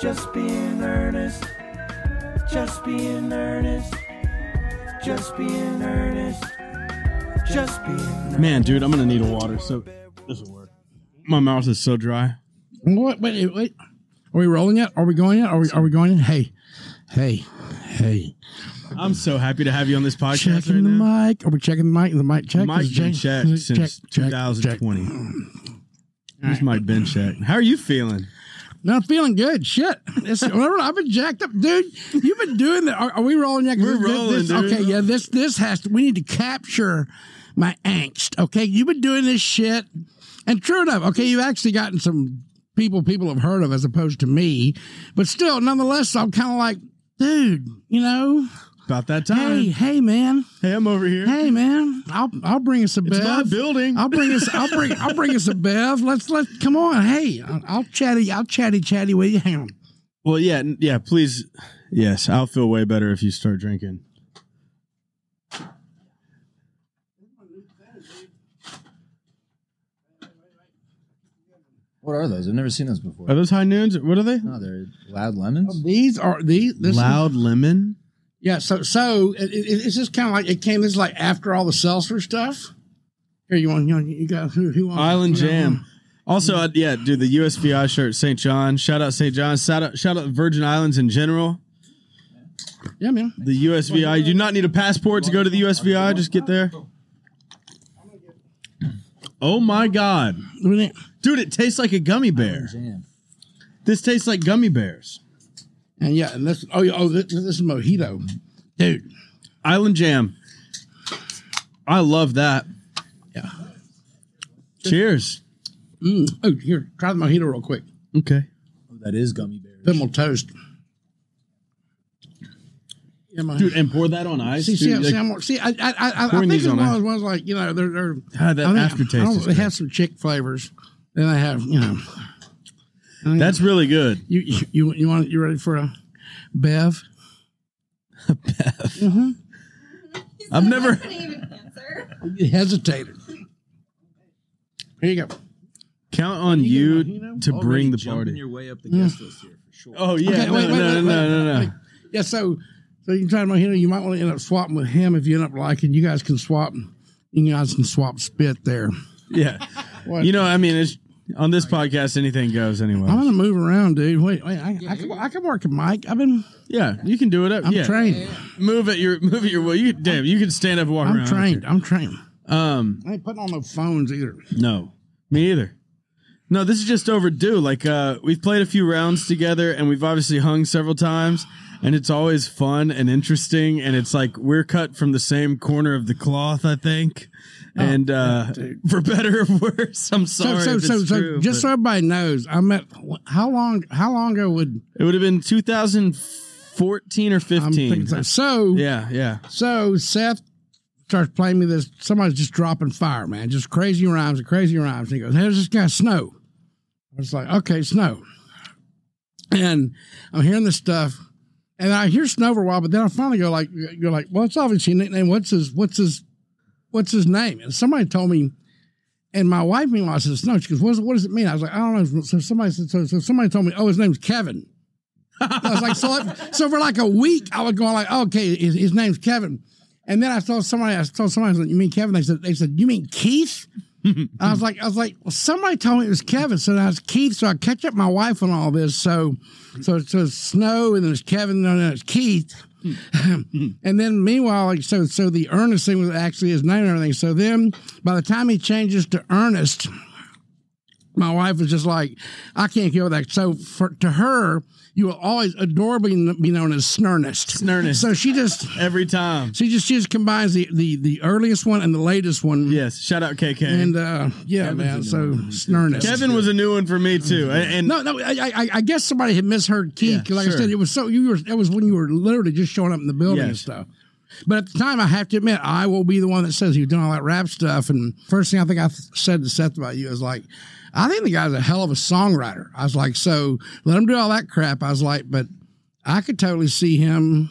Just being earnest. Just being earnest. Just being earnest. Just being earnest. Man, dude, I'm gonna need a water. So this will work. My mouth is so dry. Wait, wait, wait. Are we rolling yet? Are we going yet? Are we? Are we going? In? Hey, hey, hey. I'm so happy to have you on this podcast right Checking the now. mic. Are we checking the mic? The mic check. Mic Is it been checked Check, since check, check. 2020. Who's my bin check? How are you feeling? Not feeling good. Shit. It's, I've been jacked up, dude. You've been doing that. Are, are we rolling yet? We're this- rolling, this- dude. Okay, yeah. This this has to. We need to capture my angst. Okay, you've been doing this shit, and true enough. Okay, you've actually gotten some people people have heard of as opposed to me, but still, nonetheless, I'm kind of like, dude, you know, About that time. hey, hey, man, Hey, I'm over here. hey, man, I'll I'll bring us a it's bev. my building. I'll bring us. I'll bring. I'll bring us a bev. Let's let. Come on. Hey, I'll, I'll chatty. I'll chatty chatty with you. Hang on. well, yeah, yeah. Please, yes. I'll feel way better if you start drinking. What are those? I've never seen those before. Are those high noons? What are they? No, they're loud lemons. These are these. This is- Loud lemon. Yeah. So so it, it, it's just kind of like it came. This is like after all the seltzer stuff. Here you want you, want, you got who who wants Island you Jam. one? Also, uh, yeah, dude, the USVI shirt, St. John. Shout out St. John. Shout out, shout out Virgin Islands in general. Yeah, man. The USVI. You do not need a passport to go to the USVI. Just get there. Oh my god, What do you think? dude! It tastes like a gummy bear. Jam. This tastes like gummy bears. And yeah, and this oh yeah, oh this, this is mojito, dude. Island Jam. I love that. Yeah. Cheers. Mm. Oh, here, try the mojito real quick. Okay. Oh, that is gummy bears. Pimple toast. Yeah, my, Dude, and pour that on ice. See, see, dude, see, like- I'm, see, I, I, I, I I think these it's on one of those ones like you know they're they're Ah, that I think- aftertaste I don't- They have some chick flavors. Then they have you know. Oh, I think- That's really good. you you you, you want you ready for a bev? Bev. Mm-hmm. I've never. Even answer. You hesitated. Here you go. Count on you to Already bring the jumping party. your way up the guest list here for sure. Oh yeah, Okay, no, wait, wait, no, wait, no, wait, no, no, wait. Yeah, so so you can try to mojito. You might want to end up swapping with him if you end up liking. You guys can swap. You guys can swap spit there. Yeah, What? you know, I mean, it's, on this podcast, anything goes anyway. I'm gonna move around, dude. Wait, wait. I, I, can, I can work a mic. I've been. Yeah, you can do it up. I'm yeah, trained. move at your move at your will. You damn, you can stand up, and walk around. I'm around. trained. I'm trained. Um, I ain't putting on no phones either. no, me either. No, this is just overdue. Like, uh, we've played a few rounds together, and we've obviously hung several times, and it's always fun and interesting. And it's like we're cut from the same corner of the cloth, I think. And uh, dude. for better or worse, I'm sorry. so so it's so true, just so everybody knows, I met how long how long ago would It would have been 2014 or I'm 15. so. So yeah, yeah. so Seth starts playing me this. Somebody's just dropping fire, man. Just crazy rhymes and crazy rhymes. And he goes, "There's this guy Snow." I was like, "Okay, Snow." And I'm hearing this stuff, and I hear Snow for a while, but then I finally go like, "You're like, well, it's obviously a nickname. What's his what's his what's his name?" And somebody told me. And my wife, meanwhile, says, Snow. She goes, what does, "What does it mean?" I was like, "I don't know." So somebody said, "So, so somebody told me, oh, his name's Kevin." I was like, so, so for like a week, I was going like, okay, his, his name's Kevin. And then I told somebody, I told somebody, I said, you mean Kevin? They said, they said, you mean Keith? I was like, I was like, well, somebody told me it was Kevin, so now it's Keith. So I catch up my wife on all this. So, so so it's Snow, and then it's Kevin, and then it's Keith. and then meanwhile, like so, so the Ernest thing was actually his name and everything. So then, by the time he changes to Ernest, my wife was just like, I can't get with that. So for to her, you will always adorably be known as Snernest. Snernest. So she just Every time. she just she just combines the the the earliest one and the latest one. Yes. Shout out KK. And uh, yeah, man. So Snernest. Kevin was a new one for me too. And, and No, no. I, I, I guess somebody had misheard Keith. Yeah, 'cause like I said, it was so you were. That was when you were literally just showing up in the building and stuff. But at the time, I have to admit, I will be the one that says you've done all that rap stuff. And first thing I think I th- said to Seth about you is like, I think the guy's a hell of a songwriter. I was like, so let him do all that crap. I was like, but I could totally see him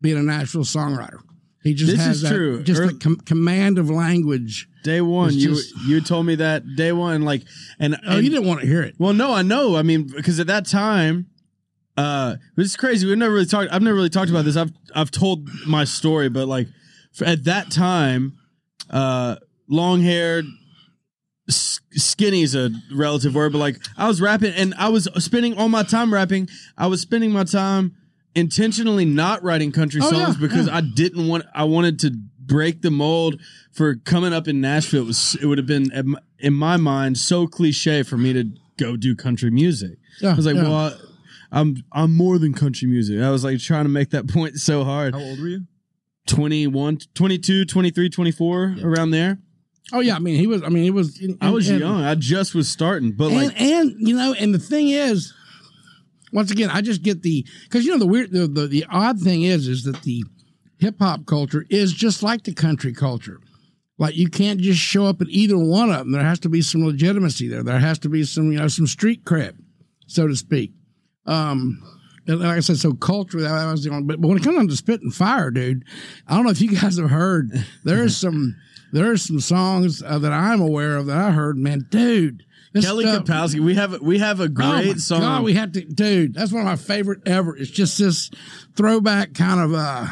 being a natural songwriter. He just This has is that, true. just Ear- the com- command of language. day one, It's you you told me that day one, like, and, Oh, and- you didn't want to hear it. Well, no, I know. I mean, because at that time, uh, it's crazy. We've never really talked. I've never really talked about this. I've I've told my story, but like at that time, uh, long haired, skinny is a relative word, but like I was rapping and I was spending all my time rapping. I was spending my time intentionally not writing country Oh, songs yeah, because yeah. I didn't want. I wanted to break the mold for coming up in Nashville. It was it would have been in my- mind so cliche for me to go do country music. Yeah, I was like, yeah. well, I, I'm I'm more than country music. I was like trying to make that point so hard. How old were you? 21, 22, 23, 24, around there. Oh yeah, I mean he was. I mean he was. I was and- young. I just was starting, but and like and you know, and the thing is, once again, I just get the because you know the weird the, the the odd thing is is that the hip hop culture is just like the country culture. Like you can't just show up at either one of them. There has to be some legitimacy there. There has to be some you know some street cred, so to speak. Um, and like I said, so culture that was the only. But, but when it comes down to spit and fire, dude, I don't know if you guys have heard. There's some there's some songs uh, that I'm aware of that I heard. Man, dude, this Kelly stuff- Kapowski, we have we have a Oh great song. God, we had to, dude. That's one of my favorite ever. It's just this throwback kind of. uh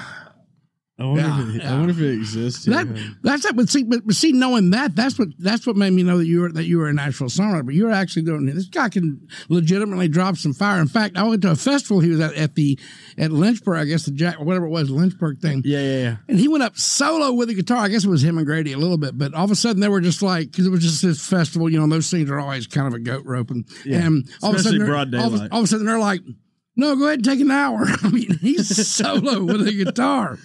I wonder, Yeah, if it, yeah. I wonder if it exists. that, that's it. But see, but, but see, knowing that, that's what that's what made me know that you were that you were a natural songwriter. But you're actually doing. This guy can legitimately drop some fire. In fact, I went to a festival. He was at, at the at Lynchburg, I guess the Jack whatever it was, Lynchburg thing. yeah, yeah, yeah. And he went up solo with a guitar. I guess it was him and Grady a little bit, but all of a sudden they were just like, because it was just this festival, you know, those things are always kind of a goat roping. Yeah. And all of a Especially sudden, broad all of, daylight. all of a sudden they're like, no, go ahead and take an hour. I mean, he's solo with a guitar.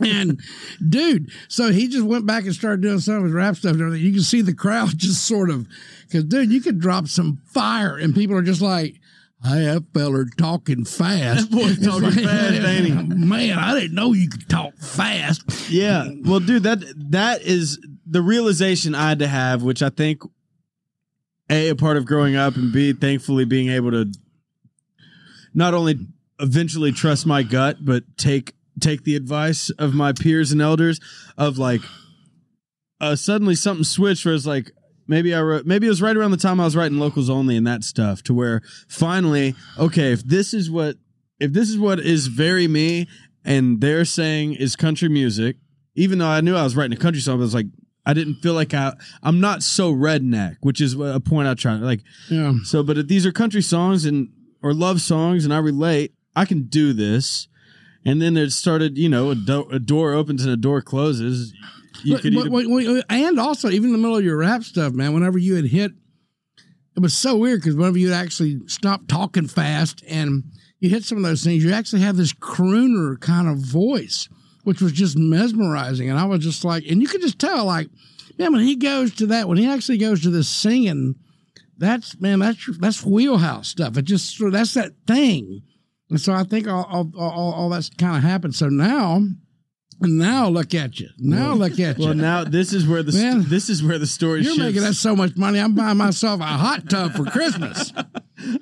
And dude, so he just went back and started doing some of his rap stuff and everything. You can see the crowd just sort of, because dude, you could drop some fire and people are just like, Hey, that feller talking fast. That boy's talking fast, ain't he? Man, I didn't know you could talk fast. Yeah. Well, dude, that that is the realization I had to have, which I think a a part of growing up, and b thankfully being able to not only eventually trust my gut, but take take the advice of my peers and elders of like uh suddenly something switched where it's like maybe I wrote maybe it was right around the time I was writing locals only and that stuff to where finally okay if this is what if this is what is very me and they're saying is country music even though I knew I was writing a country song I was like I didn't feel like I I'm not so redneck which is a point I try like Yeah. so, but if these are country songs and or love songs, and I relate, I can do this. And then it started, you know, a, do- a door opens and a door closes. You But- could but- wait, wait, and also even in the middle of your rap stuff, man. Whenever you had hit, it was so weird because whenever you actually stop talking fast and you hit some of those things, you actually have this crooner kind of voice, which was just mesmerizing. And I was just like, and you could just tell, like, man, when he goes to that, when he actually goes to this singing, that's man, that's that's wheelhouse stuff. It just that's that thing. And so I think all all, all, all that's kind of happened. So now, now look at you. Now look at you. well, now this is where the st- Man. this is where the story You're shifts. making us so much money. I'm buying myself a hot tub for Christmas.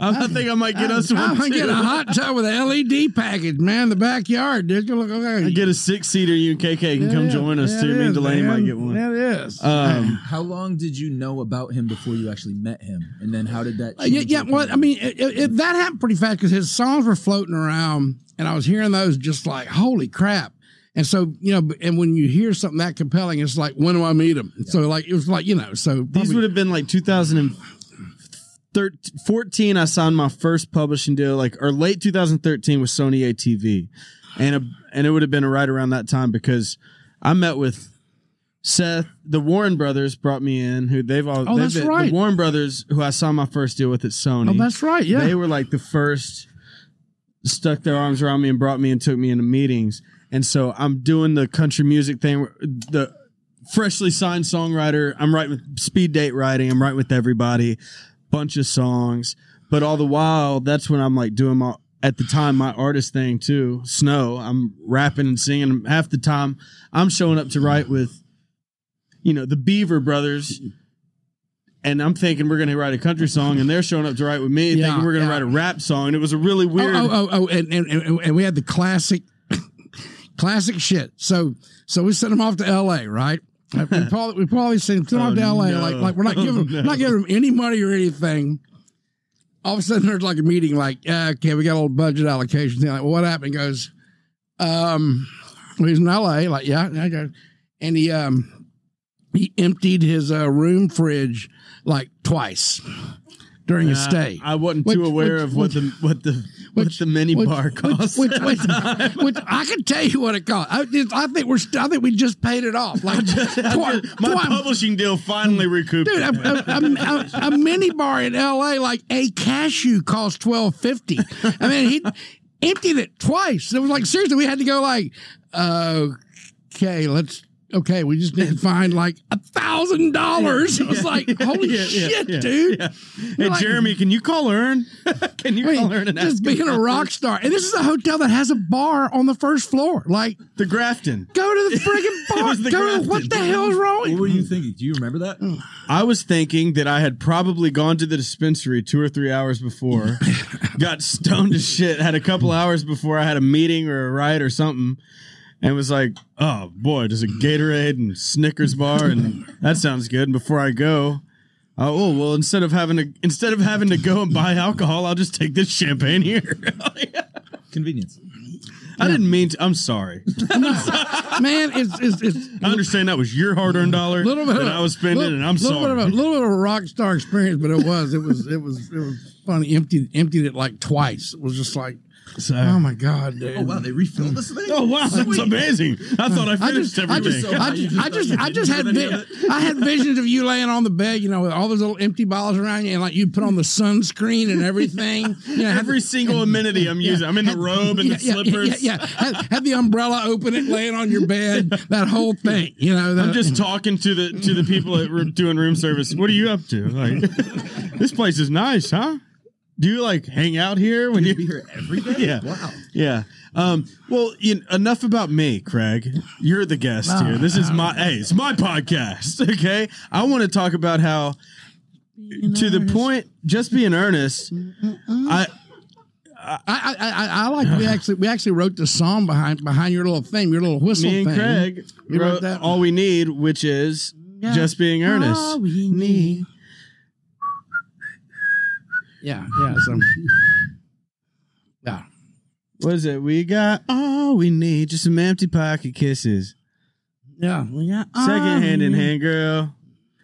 I, I think I might get us one. I'm one gonna get a hot tub with an LED package, man. The backyard, dude. Look, look, I look. get a six seater. You and KK can come Yeah, join us yeah, too. it Me and Delaney man. might get one. That is. Um, How long did you know about him before you actually met him? And then how did that Uh, change? yeah, yeah. Well. I mean, it, it, it- that happened pretty fast because his songs were floating around, and I was hearing those just like, holy crap. And so, you know, and when you hear something that compelling, it's like, when do I meet him? So, like, it was like, you know, so These would have been like 2014. I signed my first publishing deal, like or late 2013 with Sony ATV, and a, and it would have been right around that time because I met with Seth. The Warren brothers brought me in, who they've all. Oh, they've that's been- right. The Warren brothers, who I saw my first deal with at Sony. oh, that's right. Yeah. They were like the first stuck their arms around me and brought me and took me into meetings. And so I'm doing the country music thing. The freshly signed songwriter. I'm writing with speed date writing. I'm writing with everybody, bunch of songs. But all the while, that's when I'm like doing my at the time my artist thing too. Snow. I'm rapping and singing. Half the time, I'm showing up to write with, you know, the Beaver Brothers. And I'm thinking we're going to write a country song, and they're showing up to write with me, Yeah, thinking we're going to yeah. write a rap song. And it was a really weird. Oh, oh, oh, oh and, and, and, and we had the classic, classic shit. So, so we sent him off to L.A. Right? We probably we probably sent him off to Oh, L.A. no. Like like we're not giving Oh, no. not giving him any money or anything. all of a sudden there's like a meeting, like, yeah, okay, we got a little budget allocation thing. Like, well, what happened? He goes, um, well, he's in LA, like, yeah, and he um he emptied his uh, room fridge like twice during his Uh, stay. I wasn't Which- too aware which- of what the what the what which- the mini which- bar costs. Which, which, which, I can tell you what it cost. I, I think we're. I think we just paid it off. Like twi- My twi- publishing deal finally recouped. Dude, a, a, a, a mini bar in L.A. like a cashew cost twelve fifty. I mean, he emptied it twice. It was like seriously, we had to go like, uh, okay, let's. Okay, we just need to find like a thousand dollars. It was like, holy Yeah, yeah, shit, yeah, dude! yeah. Hey, like- Jeremy, can you call Ern? can you I call mean, Ern and just ask being a rock star, and this is a hotel that has a bar on the first floor. Like, the Grafton? go to the friggin' bar. was the go to what the hell is wrong? What were you? you thinking? Do you remember that? Mm. I was thinking that I had probably gone to the dispensary two or three hours before, got stoned to shit, had a couple hours before I had a meeting or a ride or something, and it was like, oh boy, there's a Gatorade and Snickers bar, and that sounds good. And before I go, oh oh, well, instead of having to instead of having to go and buy alcohol, I'll just take this champagne here. Convenience. I didn't mean to. I'm sorry. Man, it's it's it's I understand that was your hard-earned dollar little bit that of, I was spending, little, and I'm little sorry. Bit of a, little bit of a rock star experience, but it was it was it was it was funny. Emptied emptied it like twice. It was just like, oh my god, oh, dude. Oh wow, they refilled this thing. Oh wow, that's amazing! I thought I I finished just, I everything. just, I just, I just, I just had, I had visions of you laying on the bed, you know, with all those little empty bottles around you, and like you put on the sunscreen and everything. You know, Every the- single amenity I'm using. I'm in the robe and yeah, the slippers. Yeah, yeah, Had, had the umbrella open it, laying on your bed, that whole thing. You know, I'm just talking to the to the people that were doing room service. What are you up to? Like, this place is nice, huh? Do you like hang out here when you? be here every day. Yeah. Wow. Yeah. Um, well, you, enough about me, Craig. You're the guest here. This is my hey, it's my podcast. Okay. I want to talk about how, to the point, just be in earnest. I I, I, I, I like we actually we actually wrote the song behind behind your little thing, your little whistle me and thing. Craig We wrote wrote that. all we need, which is just being earnest. All we need. Yeah, yeah. So, yeah. What is it? We got all we need, just some empty pocket kisses. Yeah, we got Second hand in hand, girl.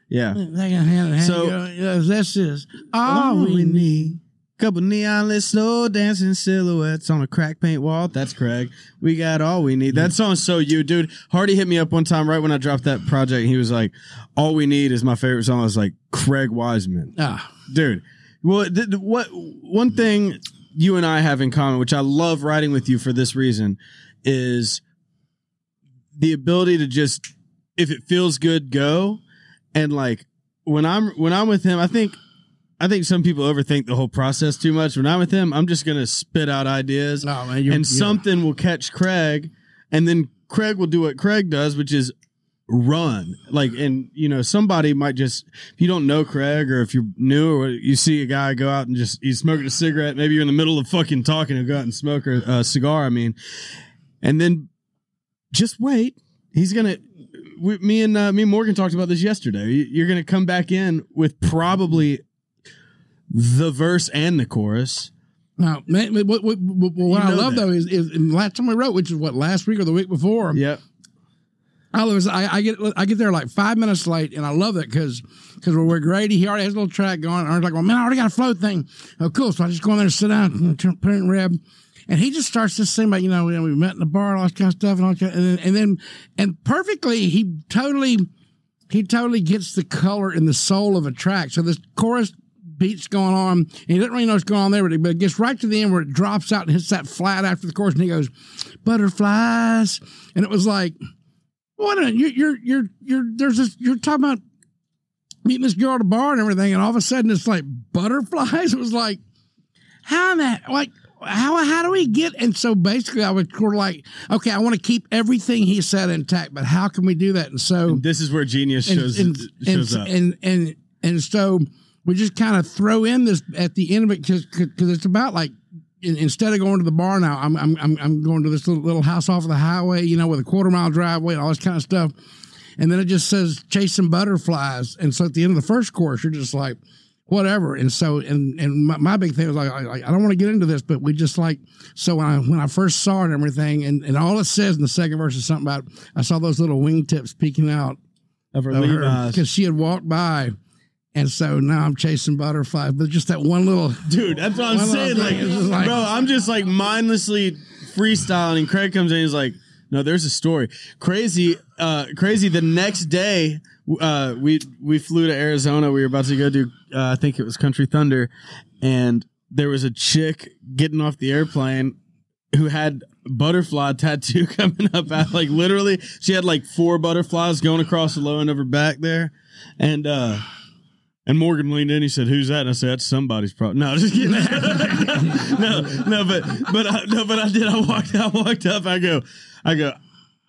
Yeah. Second hand in hand. So- girl. yeah, this is all we need. A couple neon lit slow dancing silhouettes on a crack paint wall. That's Craig. We got all we need. That song's so you, dude. Hardy hit me up one time right when I dropped that project. He was like, "All we need is my favorite song." I was like, "Craig Wiseman." Ah, dude. Well, th- what one thing you and I have in common, which I love writing with you for this reason, is the ability to just, if it feels good, go. And like when I'm when I'm with him, I think I think some people overthink the whole process too much. When I'm with him, I'm just gonna spit out ideas, no, man. And something will catch Craig, and then Craig will do what Craig does, which is run. Like, and you know, somebody might just if you don't know Craig, or if you're new, or you see a guy go out and just he's smoking a cigarette. Maybe you're in the middle of fucking talking and go out and smoke a cigar. I mean, and then just wait. He's gonna. We, me and uh, me and Morgan talked about this yesterday. You- You're gonna come back in with probably the verse and the chorus. now, man. What, what, what, what I love that. though is, is last time we wrote, which is what last week or the week before. Yep. I was I, I get I get there like five minutes late, and I love it because because we're with Grady. He already has a little track going. And I was like, well, man, I already got a flow thing. Oh, cool. So I just go in there and sit down and put it in reb. And he just starts to sing about, you know, we met in the bar, all that kind of stuff, and all that, and then, and then, and perfectly, he totally, he totally gets the color and the soul of a track. So this chorus beats going on, and he doesn't really know what's going on there, but it gets right to the end where it drops out and hits that flat after the chorus, and he goes, butterflies, and it was like, what a you're you're you're you're there's this you're talking about meeting this girl at a bar and everything, and all of a sudden it's like butterflies. It was like, how that like how how do we get? And so basically, I was sort of like, okay, I want to keep everything he said intact, but how can we do that? And so This is where genius and shows and, shows up. and and and so we just kind of throw in this at the end of it because it's about like in, instead of going to the bar now, I'm I'm I'm, I'm going to this little, little house off of the highway, you know, with a quarter mile driveway and all this kind of stuff. And then it just says chasing butterflies. And so at the end of the first course, you're just like, whatever. And so, and and my, my big thing was like, I, I don't want to get into this, but we just like, so when I when I first saw it and everything, and, and all it says in the second verse is something about I saw those little wingtips peeking out Of her because she had walked by. And so now I'm chasing butterflies, but just that one little Dude, that's what I'm saying. Like, thing is just like- bro, I'm just like mindlessly freestyling, and Craig comes in. He's like, "No, there's a story. Crazy, uh, crazy." The next day, uh, we we flew to Arizona. We were about to go do, uh, I think it was Country Thunder, and there was a chick getting off the airplane who had butterfly tattoo coming up out like literally she had like four butterflies going across the low end of her back there and uh and Morgan leaned in. He said, "Who's that?" And I said, "That's somebody's problem." No, just kidding. no, no, but but I, no, but I did. I walked. I walked up. I go. I go.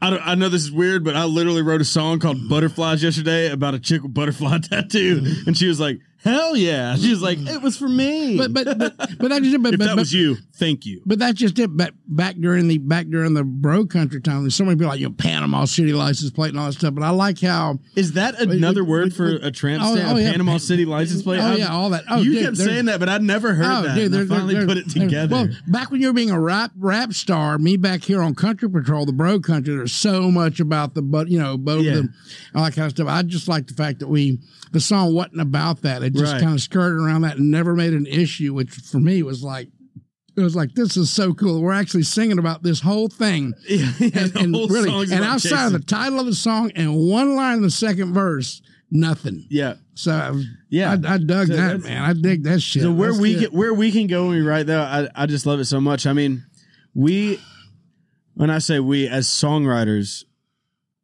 I. I know this is weird, but I literally wrote a song called "Butterflies" yesterday about a chick with butterfly tattoo, and she was like, "Hell yeah!" She's like, mm. "It was for me." but but but but that's just it. But, if but, that but, was you, thank you. but that's just it. Back back during the back during the bro country time, there's so many people like you know Panama City license plate and all that stuff. But I like how Is that another word for a tramp Oh, stamp? oh, a yeah. Panama City license plate? Oh, I'm- yeah, all that. Oh, you dude, kept saying that, but I'd never heard Oh, that. dude, I finally put it together. Well, back when you were being a rap rap star, me back here on Country Patrol, the Bro Country, there's so much about the but you know both Yeah. of them, all that kind of stuff. I just like the fact that we the song wasn't about that. It just Right. kind of skirted around that and never made an issue, which for me was like. It was like this is so cool. We're actually singing about this whole thing, yeah, yeah, and, and whole really, and outside of the title of the song and one line in the second verse, nothing. yeah, So Yeah. I, I dug So that man. I dig that shit. So where That's we good. get, where we can go when we write though, I I just love it so much. I mean, we when I say we as songwriters,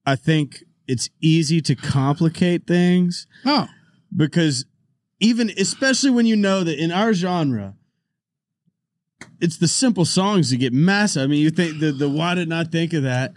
I think it's easy to complicate things oh because even especially when you know that in our genre it's the simple songs that get massive. I mean, you think the the why didn't I think of that?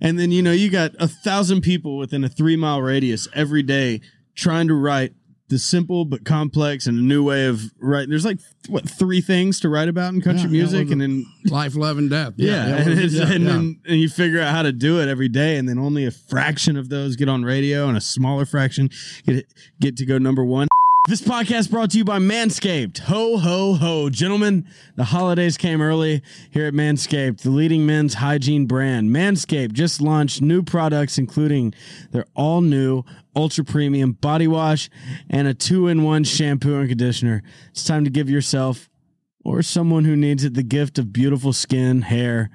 And then you know you got a thousand people within a three mile radius every day trying to write the simple but complex and a new way of writing. There's like what three things to write about in country Yeah, yeah, music, well, and then life, love, and death. yeah, yeah, and, yeah, and yeah. then and you figure out how to do it every day, and then only a fraction of those get on radio, and a smaller fraction get get to go number one. This podcast brought to you by Manscaped. Ho ho ho, gentlemen! The holidays came early here at Manscaped, the leading men's hygiene brand. Manscaped just launched new products, including their all new ultra premium body wash and a two in one shampoo and conditioner. It's time to give yourself or someone who needs it the gift of beautiful skin, hair,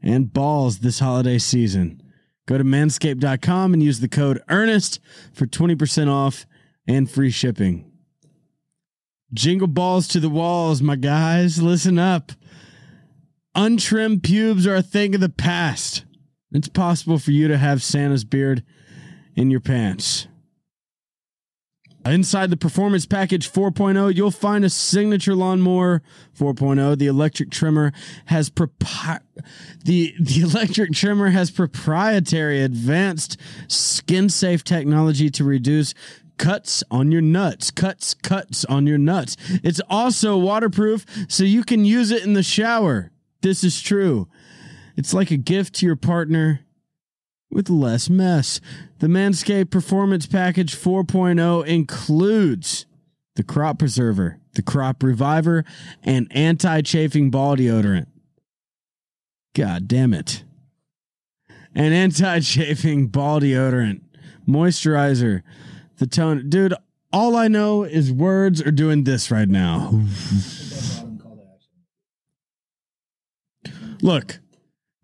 and balls this holiday season. Go to manscaped.com and use the code EARNEST for 20% off and free shipping. Jingle balls to the walls, my guys. Listen up. Untrimmed pubes are a thing of the past. It's possible for you to have Santa's beard in your pants. Inside the Performance Package 4.0, you'll find a signature lawnmower 4.0. The electric trimmer has propi- the the electric trimmer has proprietary advanced skin safe technology to reduce cuts on your nuts. Cuts cuts on your nuts. It's also waterproof so you can use it in the shower. This is true. It's like a gift to your partner with less mess. The Manscaped Performance Package 4.0 includes the Crop Preserver, the Crop Reviver, and anti chafing ball deodorant. God damn it. An anti chafing ball deodorant, moisturizer, the tone. Dude, all I know is words are doing this right now. Look,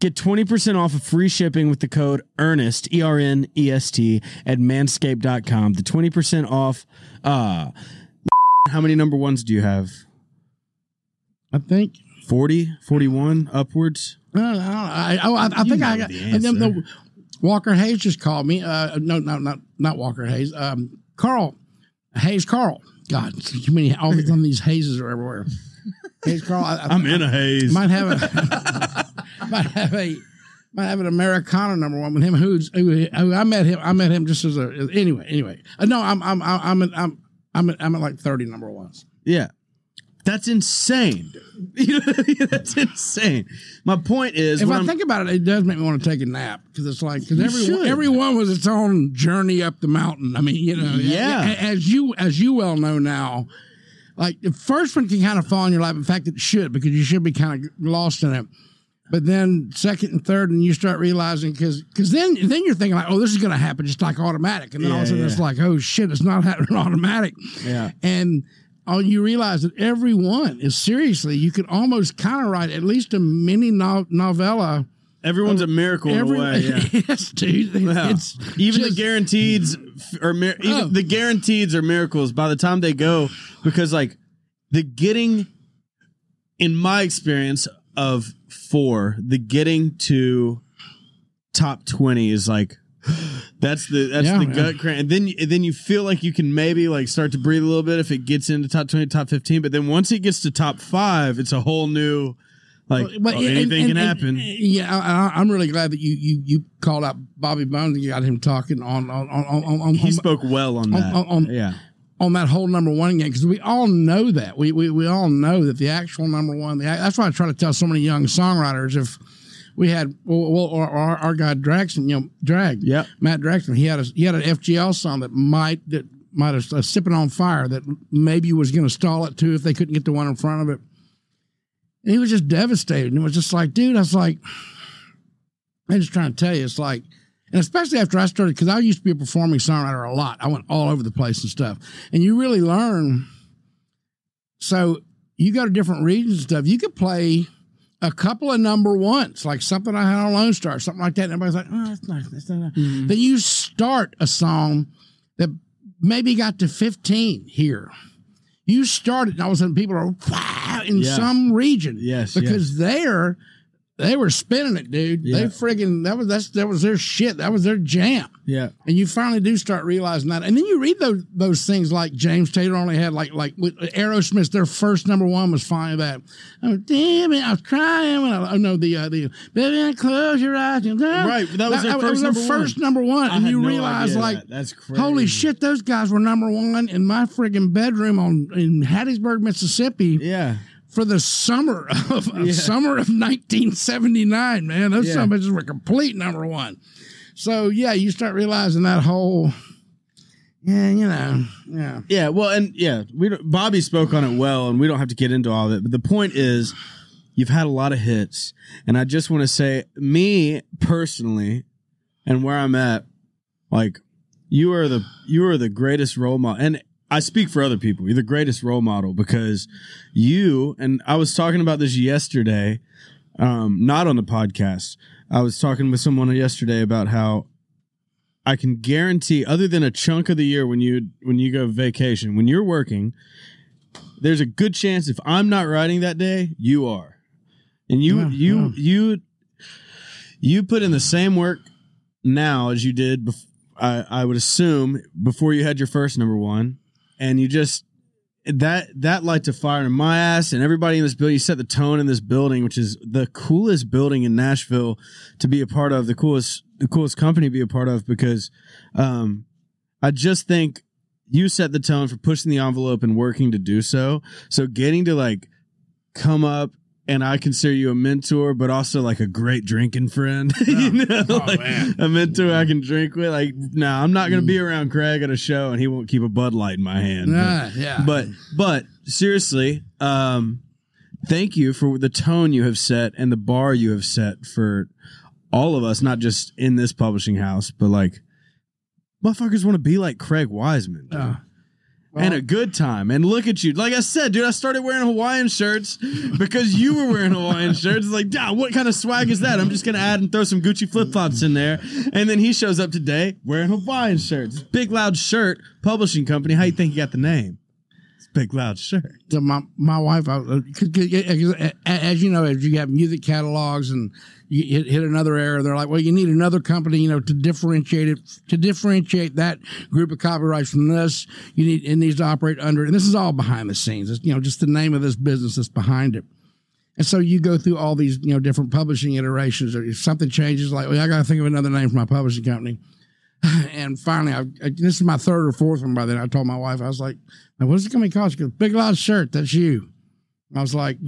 Get 20% off of free shipping with the code EARNEST, E R N E S T, at manscaped.com. The 20% off. Uh, how many number ones do you have? I think. 40, 41, upwards? I, I, oh, I, I think I got. the And then the. Walker Hayes just called me. Uh, no, no, not not Walker Hayes. Um, Carl Hayes. Carl. God, too many. All of these hazes are everywhere. Hayes Carl. I, I'm in a haze. might have a might have a might have an Americana number one with him. Who's who, who I met him. I met him just as a anyway. Anyway, uh, no, I'm I'm I'm I'm at, I'm I'm at, I'm at like thirty number ones. Yeah. That's insane. That's insane. My point is, If I I'm- think about it, it does make me want to take a nap because it's like because You every should. everyone was its own journey up the mountain. I mean, you know, Yeah. As you as you well know now, like the first one can kind of fall in your lap. In fact, it should because you should be kind of lost in it. But then second and third, and you start realizing because because then then you're thinking like, oh, this is going to happen just like automatic, and then all of a Yeah, sudden it's like, oh shit, it's not happening automatic. Yeah. And oh, you realize that every one is seriously, you could almost kind of write at least a mini no- novella. Everyone's a miracle in a way. Yeah. yes, dude. It- Yeah. It's even just- the guaranteeds mir- even Oh. the guaranteeds are miracles by the time they go because like the getting in my experience of four the getting to top 20 is like that's the that's Yeah, the man. gut cramp. And then and then you feel like you can maybe like start to breathe a little bit if it gets into top 20 top 15 but then once it gets to top 5 it's a whole new like But- oh, and- anything and- can happen. yeah, I, I'm really glad that you you you called out Bobby Bones and you got him talking on on on on, on, he on, spoke well on that. on- on- yeah. on that whole number one game because we all know that. We, we we all know that the actual number one. The, that's why I try to tell so many young songwriters if we had well, or, or our guy Dragstrem, you know, Drag, yeah, Matt Dragstrem, he had a he had an FGL song that might that might have uh, sipping on fire that maybe was going to stall it too if they couldn't get the one in front of it. And he was just devastated. And it was just like, dude, I was like, I'm just trying to tell you, it's like, and especially after I started, because I used to be a performing songwriter a lot. I went all over the place and stuff. And you really learn. So you go to different regions and stuff. You could play a couple of number ones, like something I had on Lone Star, something like that. And everybody's like, oh, that's nice. That's not Mm-hmm. Then you start a song that maybe got to 15 here. You started, and all of a sudden people are wow in Yeah. some region. Yes, Because there, they were spinning it, dude. They Yeah. friggin' that was that's that was their shit. That was their jam. yeah And you finally do start realizing that. And then you read those those things like James Taylor only had like like with Aerosmith, their first number one was fine that. Oh damn it, I was crying when I oh no the uh, the baby close your eyes. and- Right, that was their that first was their number one. first number one. I And you no realize like that. That's crazy. holy shit, those guys were number one in my friggin' bedroom on in Hattiesburg, Mississippi yeah for the summer of, of Yeah. summer of 1979, man. Those Yeah. bitches were complete number one. So yeah, you start realizing that whole, yeah, you know, yeah, Yeah, well, and yeah, we Bobby spoke on it well, and we don't have to get into all of it. But the point is, you've had a lot of hits, and I just want to say, me personally, and where I'm at, like you are the you are the greatest role model, and I speak for other people. You're the greatest role model because you and I was talking about this yesterday, um, not on the podcast. I was talking with someone yesterday about how I can guarantee, other than a chunk of the year when you when you go vacation, when you're working, there's a good chance if I'm not writing that day, you are, and you Yeah, you yeah. you you put in the same work now as you did. Bef- I I would assume before you had your first number one, and you just that that lights a fire in my ass and everybody in this building. You set the tone in this building, which is the coolest building in Nashville to be a part of, the coolest the coolest company to be a part of because um, I just think you set the tone for pushing the envelope and working to do so. So getting to like come up and I consider you a mentor, but also like a great drinking friend. you know, Oh, like man. a mentor I can drink with. Like, no, I'm not gonna be around Craig at a show and he won't keep a Bud Light in my hand. But- yeah, yeah. but but seriously um thank you for the tone you have set and the bar you have set for all of us not just in this publishing house but like motherfuckers want to be like craig wiseman dude. Yeah. and a good time. And look at you. Like i said dude i started wearing hawaiian shirts because you were wearing hawaiian shirts. It's like "Duh, what kind of swag is that? I'm just gonna add and throw some gucci flip-flops in there. And then he shows up today wearing hawaiian shirts. Big loud shirt publishing company. How you think you got the name big loud shirt my my wife, I, uh, as you know, as you have music catalogs and you hit, hit another error, they're like, well, you need another company, you know, to differentiate it, to differentiate that group of copyrights from this. You need it needs to operate under, and this is all behind the scenes. It's, you know, just the name of this business that's behind it. And so you go through all these, you know, different publishing iterations. Or if something changes, like, well, I got to think of another name for my publishing company. And finally, I, this is my third or fourth one by then. I told my wife, I was like, now, what's it going to be called? Goes, Big Loud Shirt. That's you. I was like,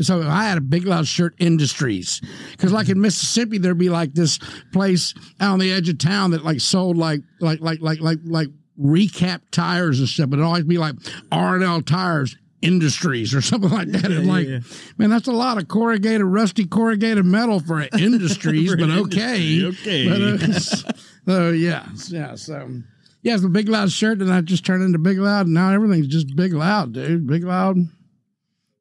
so I had a Big Loud Shirt Industries. Because, like in Mississippi, there'd be like this place out on the edge of town that like sold like, like, like, like, like, like recap tires and stuff, but it'd always be like R and L tires industries or something like that. and like, yeah. man, that's a lot of corrugated, rusty corrugated metal for industries, For but okay, industry, okay. But, uh, so yeah, yeah, so. Yeah, it's a Big Loud shirt, and I just turned into Big Loud, and now everything's just Big Loud, dude. Big Loud.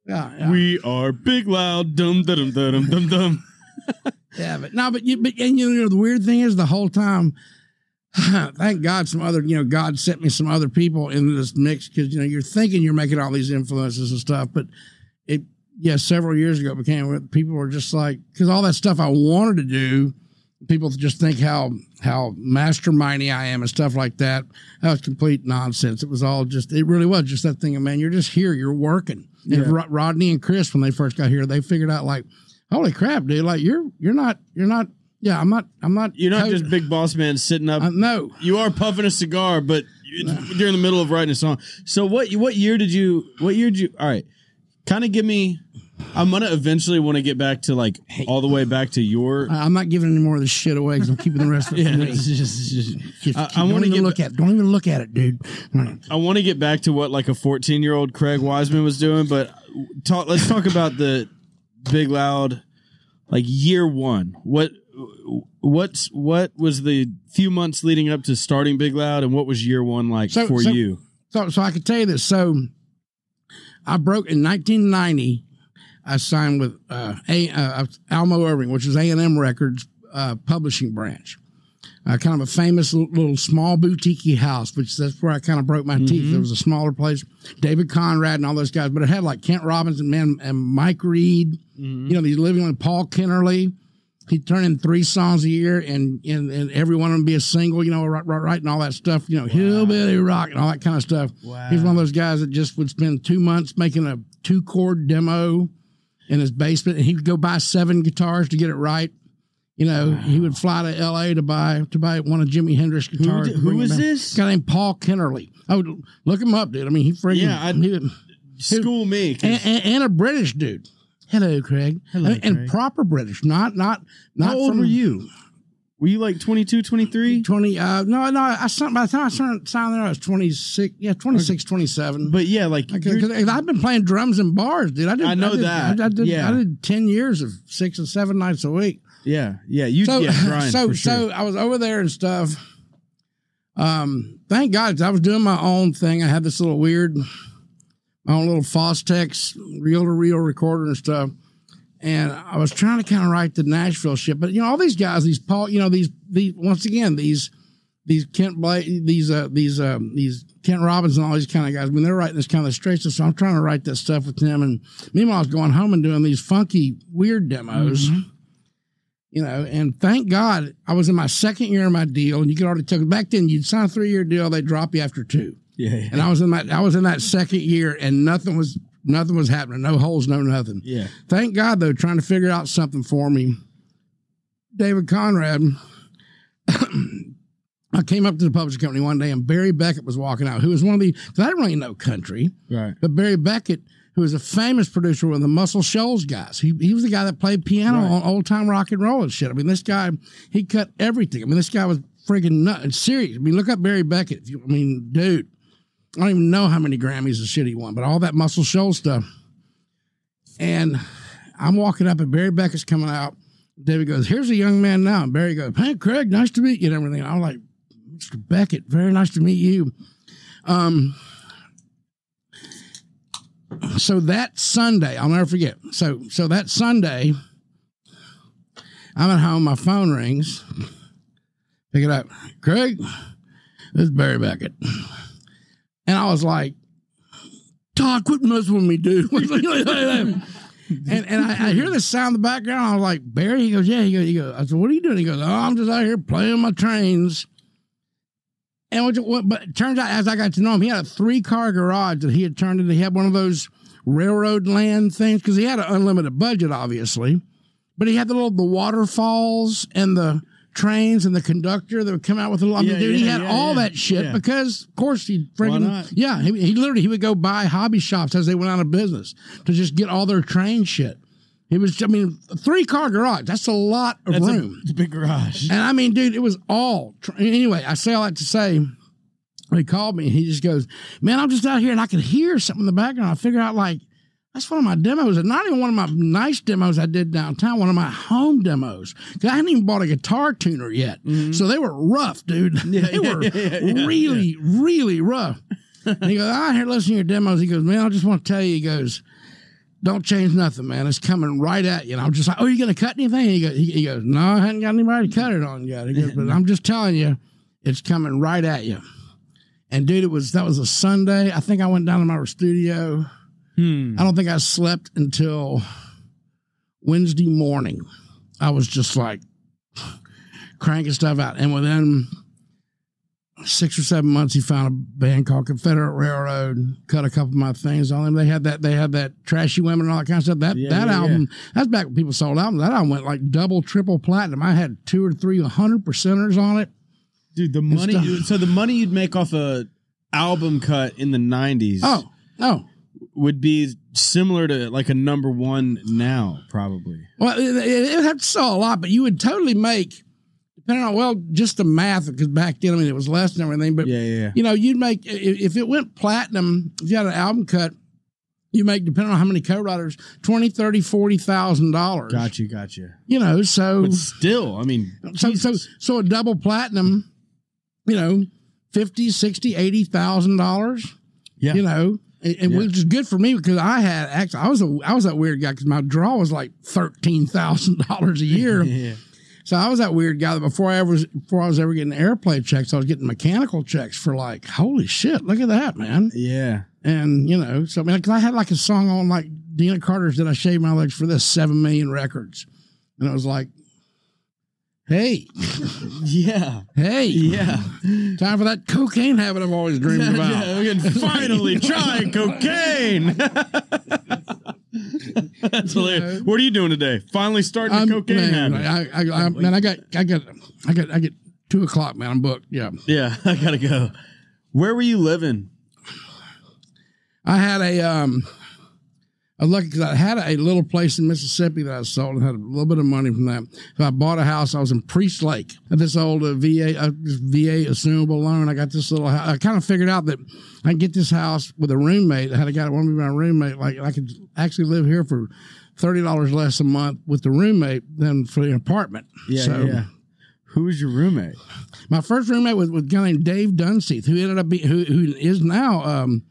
Yeah, yeah. We are big, loud, dum dum dum dum dum dum. Yeah, but no, but you, but and you know the weird thing is the whole time. Thank God, some other you know God sent me some other people into this mix because you know you're thinking you're making all these influences and stuff, but it yeah several years ago it became people were just like because all that stuff I wanted to do, people just think how how mastermindy I am and stuff like that. That was complete nonsense. It was all just it really was just that thing of man, you're just here, you're working. And Rod- Rodney and Chris when they first got here, they figured out like holy crap, dude! Like you're you're not you're not. Yeah, I'm not. I'm not. You're not co- just big boss man sitting up. Uh, no, you are puffing a cigar, but it's during the middle of writing a song. So what? What year did you? What year did you? All right, kind of give me. I'm gonna eventually want to get back to like all the way back to your. I- I'm not giving any more of this shit away because I'm keeping the rest of it Yeah, for me. it's just- it's just- Just I- keep- I don't wanna even get look at. Don't even look at it, dude. I want to get back to what like a 14 year old Craig Wiseman was doing, but talk. Let's talk about the big loud, like year one. What what's what was the few months leading up to starting Big Loud, and what was year one like So- for so- you? So, so I could tell you this. So, I broke in 1990. I signed with uh, a, uh, Almo Irving, which is A and M Records uh, publishing branch. Uh, kind of a famous little, little small boutique house, which that's where I kind of broke my teeth. There was a smaller place, David Conrad and all those guys, but it had like Kent Robbins, man, and Mike Reid. You know, these living with Paul Kennerley. He'd turn in three songs a year, and and, and every one of them be a single. You know, right, right, writing all that stuff. You know, hillbilly rock and all that kind of stuff. He's one of those guys that just would spend two months making a two chord demo in his basement, and he would go buy seven guitars to get it right. You know, he would fly to L.A. to buy to buy one of Jimi Hendrix guitars. did- who bring it this? A guy named Paul Kennerley. I would look him up, dude. I mean, he freaking Yeah, I- he School me and, and, and a British dude. Hello, Craig. Hello, and, and proper British, not not not How old from were you? Were you like 22, 23? Twenty. Uh, no, no. I by the time I signed, there, I was twenty six. Yeah, 26, 27. But yeah, like Because I've been playing drums in bars, dude. I did. I know did, that. I, I did. Yeah. I did ten years of six and seven nights a week. yeah, yeah, you So, yeah, Brian, so, sure. so I was over there and stuff. Um, thank God, I was doing my own thing. I had this little weird, my own little Fostex reel to reel recorder and stuff. And I was trying to kind of write the Nashville shit, but you know, all these guys, these Paul, you know, these these once again these these Kent Blazy, these uh these um these Kent Robbins and all these kind of guys. when they're writing this kind of straight stuff. So I'm trying to write that stuff with them. And meanwhile, I was going home and doing these funky, weird demos. You know, and thank God I was in my second year of my deal, and you could already tell. Back then, you'd sign a three year deal, they drop you after two. yeah, yeah. And I was in that I was in that second year, and nothing was nothing was happening. No holes, no nothing. yeah. Thank God though, trying to figure out something for me. David Conrad. I came up to the publishing company one day, and Barry Beckett was walking out, who was one of the. Because I didn't really know country, Right. but Barry Beckett, who was a famous producer with the Muscle Shoals guys, he, he was the guy that played piano Right. on old time rock and roll and shit. I mean, this guy, he cut everything. I mean, this guy was freaking nuts. Serious. I mean, look up Barry Beckett. If you, I mean, dude, I don't even know how many Grammys and shit he won, but all that Muscle Shoals stuff. And I'm walking up, and Barry Beckett's coming out. David goes, "Here's a young man now." And Barry goes, "Hey, Craig, nice to meet you." And everything. I'm like, "Mr. Beckett, very nice to meet you." Um, so that Sunday, I'll never forget. So so that Sunday, I'm at home. My phone rings. Pick it up, Craig. This is Barry Beckett, and I was like, "Talk, quit messing with me, dude." and and I, I hear this sound in the background. I was like, Barry. He goes, Yeah. He goes, he goes. I said, What are you doing? He goes, Oh, I'm just out here playing my trains. And what, but it turns out, as I got to know him, he had a three car garage that he had turned into. He had one of those railroad land things because he had an unlimited budget, obviously. But he had the little the waterfalls and the trains and the conductor that would come out with a little. I mean, Yeah, dude, he had yeah, all yeah. that shit Yeah. because, of course, he freaking yeah. He, he literally he would go buy hobby shops as they went out of business to just get all their train shit. It was, I mean, a three car garage. That's a lot of That's room. it's a big garage. And I mean, dude, it was all tr- anyway. I say all that to say, he called me and he just goes, Man, I'm just out here and I could hear something in the background. I figure out like that's one of my demos, and not even one of my nice demos I did downtown. One of my home demos. 'Cause I hadn't even bought a guitar tuner yet, mm-hmm. so they were rough, dude. they were really, really rough. And he goes, "I hear listen to your demos." He goes, "Man, I just want to tell you." He goes, "Don't change nothing, man. It's coming right at you." And I'm just like, "Oh, you gonna cut anything?" He goes, he, he goes, "No, I hadn't got anybody to cut it on yet." He goes, "But I'm just telling you, it's coming right at you." And dude, it was that was a Sunday. I think I went down to my studio. Hmm. I don't think I slept until Wednesday morning. I was just like cranking stuff out. And within six or seven months, he found a band called Confederate Railroad, cut a couple of my things on them. They had that, they had that trashy women and all that kind of stuff. That Yeah, that yeah, album, that's back when people sold albums. That album went like double, triple platinum. I had two or three hundred percenters on it. Dude, the money. So the money you'd make off a album cut in the '90s Oh, no. Would be similar to like a number one now, probably. Well, it, it, would have to sell a lot, but you would totally make, depending on well, just the math, because back then I mean it was less than everything. But Yeah, yeah, you know, you'd make if, if it went platinum, if you had an album cut, you make depending on how many co-writers, twenty, thirty, forty thousand dollars. Got you, got you. You know, so But still, I mean, so so so a double platinum, you know, fifty, sixty, eighty thousand dollars. yeah, You know. And, and Yeah. which is good for me because I had actually I was a I was that weird guy because my draw was like thirteen thousand dollars a year. yeah. So I was that weird guy that before I ever before I was ever getting airplay checks, I was getting mechanical checks for like, holy shit, look at that, man. yeah. And you know, so I mean, 'cause I had like a song on like Deana Carter's "Did I Shave My Legs for This?" seven million records, and it was like, hey, Yeah. hey, Yeah. time for that cocaine habit I've always dreamed about. yeah, we can finally try cocaine. That's hilarious. What are you doing today? Finally starting I'm- the cocaine man, habit. I, I, I, man, I got, I got, I got, I get two o'clock, man. I'm booked. Yeah, yeah, I gotta go. Where were you living? I had a um I was lucky because I had a little place in Mississippi that I sold and had a little bit of money from that. So I bought a house. I was in Priest Lake at this old uh, VA uh, VA assumable loan. I got this little. house. I kind of figured out that I can get this house with a roommate. I had a guy that wanted to be my roommate. Like I could actually live here for thirty dollars less a month with the roommate than for the apartment. Yeah, So, yeah. Who was your roommate? My first roommate was with a guy named Dave Dunseith, who ended up being who who is now um,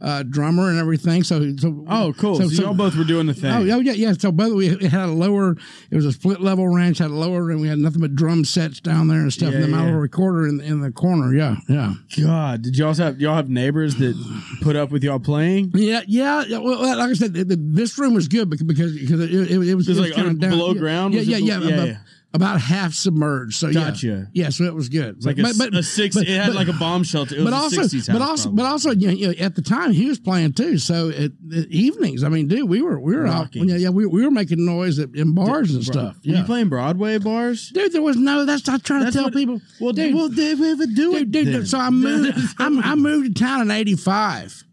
uh, drummer and everything. So, so Oh, cool. So, y'all both were doing the thing. Oh, oh, yeah, yeah. So both we it had a lower. It was a split level ranch. Had a lower and We had nothing but drum sets down there and stuff. Yeah, and then my yeah. little recorder in in the corner. Yeah, yeah, God, did y'all have y'all have neighbors that put up with y'all playing? yeah, yeah. Well, like I said, the, the, this room was good because because, it, it, it was, It was it like kinda under- below ground? Yeah, Was yeah, yeah. yeah, about, half submerged. So Gotcha. yeah, yeah. So it was good. It's like a, a six. it had like a bomb shelter. It was but also, 60s but also, but also, you know, at the time he was playing too. So the evenings, I mean, dude, we were we were out, Rocking. yeah, yeah, we, we were making noise at, in bars and stuff. Were Yeah, you playing Broadway bars? dude, there was no. That's not trying That's to tell what- people. Well, dude, well, they ever do it. dude, dude, then. so I moved. I, I moved to town in '85.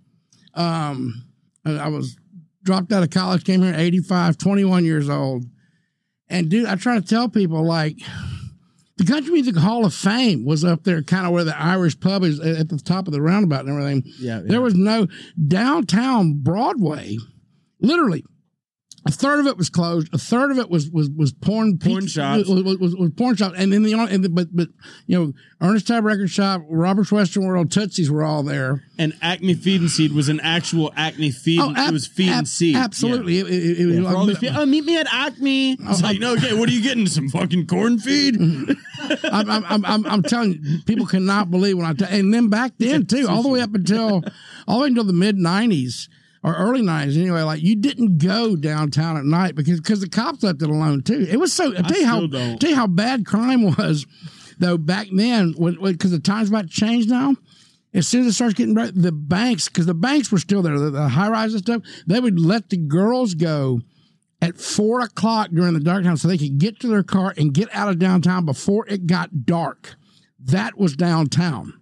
Um, I I was dropped out of college, came here at 85, 21 years old, and dude, I try to tell people like. The Country Music Hall of Fame was up there, kind of where the Irish pub is at the top of the roundabout and everything. Yeah, yeah. There was no downtown Broadway. Literally, a third of it was closed. A third of it was was was porn Porn peak- shops. Was, was, was, was porn shop, and then the and the, but but you know Ernest Tubb Record Shop, Robert's Western World, Tootsie's were all there. and Acme Feed and Seed was an actual Acme Feed. Oh, ab- it was Feed ab- and Seed. Absolutely, it, it, it, Yeah. was Yeah, like- these oh, meet me at Acme. Oh, it's Oh, like, no, okay, what are you getting? Some fucking corn feed? I'm, I'm, I'm, I'm, I'm telling you, people cannot believe when I tell. And then back then too, all the way up until all the way until the mid '90s or early '90s, anyway. Like you didn't go downtown at night because because the cops left it alone too. It was so. I tell you how don't. tell you how bad crime was though back then when because the times about to change now. As soon as it starts getting bright, the banks, because the banks were still there, the, the high rise and stuff, they would let the girls go at four o'clock during the dark time so they could get to their car and get out of downtown before it got dark. That was downtown.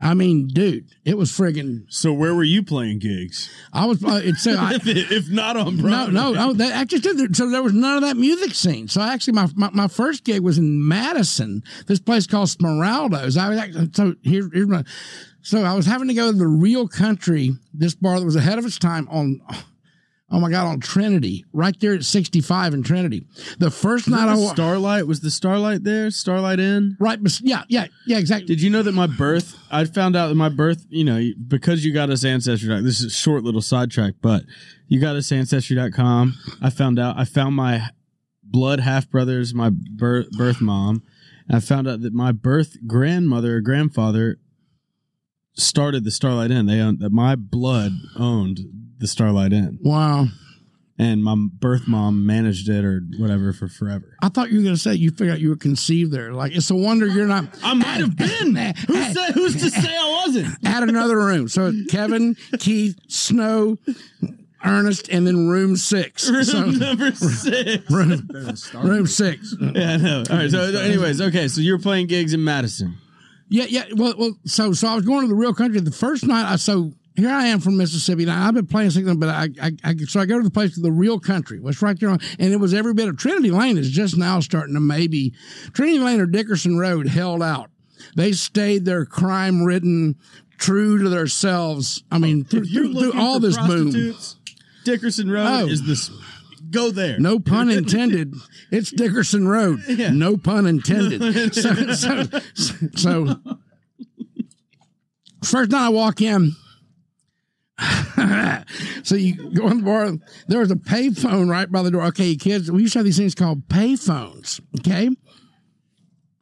I mean, dude, it was friggin' So where were you playing gigs? I was. Uh, it's uh, I, if, not on no, Broadway. no, no. They actually did. So there was none of that music scene. So actually, my my, my first gig was in Madison, this place called Smeraldo's. I was actually, so here, here's my. So I was having to go to the Real Country, this bar that was ahead of its time on. Oh my God, on Trinity, right there at 65 in Trinity. The first night I wa- Starlight was the Starlight there? Starlight Inn? right, bes- yeah, yeah, yeah, exactly. Did you know that my birth? I found out that my birth. You know, because you got us ancestry. This is a short little sidetrack, but you got us ancestry.com. I found out. I found my blood half brothers, my birth birth mom. I found out that my birth grandmother or grandfather started the Starlight Inn. They owned that. My blood owned the Starlight Inn, Wow. and my birth mom managed it or whatever for forever. I thought you were going to say you figured out you were conceived there. Like, it's a wonder you're not. I might have been. Who said, who's to say I wasn't? add another room. So Kevin, Keith, Snow, Ernest, and then room six. So, Room number six. room, Better than Star room six. Yeah, I know. All right. So, anyways, okay. So you were playing gigs in Madison. Yeah, yeah. Well, well. So, so I was going to the real country. The first night, I so here I am from Mississippi. Now I've been playing something, but I, I, I, so I go to the place to the real country. What's right there on, and it was every bit of Trinity Lane is just now starting to maybe Trinity Lane or Dickerson Road held out. They stayed their crime ridden, true to themselves. I mean, through, through, through all this boom. Dickerson Road Oh. is this. Go there. No pun intended. It's Dickerson Road. No pun intended. So, so, so, first night I walk in, so you go in the bar. There was a payphone right by the door. Okay, kids, we used to have these things called payphones. Okay.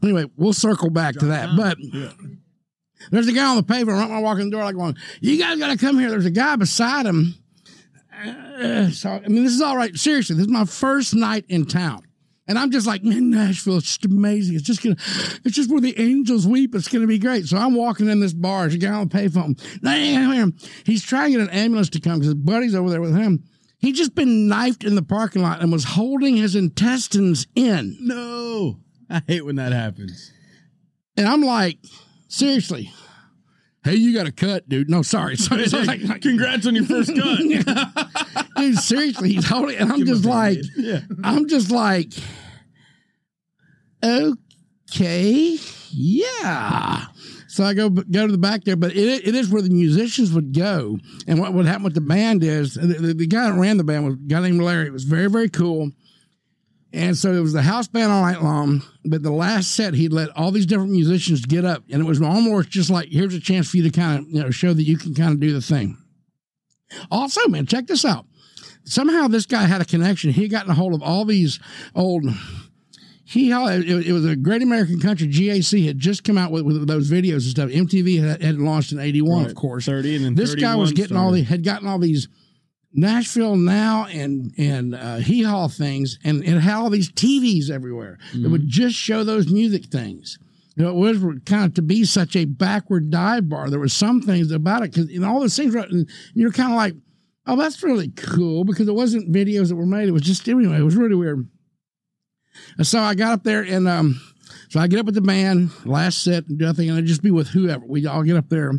Anyway, we'll circle back to that. But there's a guy on the pavement right when I walk in the door, like going, "You guys got to come here." There's a guy beside him. Uh, so I mean, this is all right. Seriously, this is my first night in town, and I'm just like, man, Nashville, it's just amazing. It's just gonna, it's just where the angels weep. It's gonna be great. So I'm walking in this bar. There's a guy on the payphone. Damn, he's trying to get an ambulance to come because his buddy's over there with him. He'd just been knifed in the parking lot and was holding his intestines in. No. I hate when that happens. And I'm like, seriously, hey, you got a cut, dude. No, sorry. sorry. Like- Congrats on your first cut. dude, seriously, he's holding, and I'm just like, I'm just like, okay, yeah. So I go go to the back there, but it, it is where the musicians would go. And what would happen with the band is the, the, the guy that ran the band was a guy named Larry. It was very very cool. And so it was the house band all night long. But the last set, he'd let all these different musicians get up, and it was almost just like, here's a chance for you to kind of you know show that you can kind of do the thing. Also, man, check this out. Somehow this guy had a connection. He got gotten a hold of all these old. He it, was a Great American Country. GAC had just come out with, with those videos and stuff. MTV had, had launched in '81, of course. 30 and then This guy was 31 getting all started. the had gotten all these Nashville now and and uh, hee haw things, and it had all these TVs everywhere that would just show those music things. You know, it was kind of to be such a backward dive bar. There were some things about it because you know all those things. Were, and you're kind of like, oh, that's really cool because it wasn't videos that were made. It was just anyway. It was really weird. And so I got up there and um, so I get up with the band last set and do nothing, and I just be with whoever. We all get up there.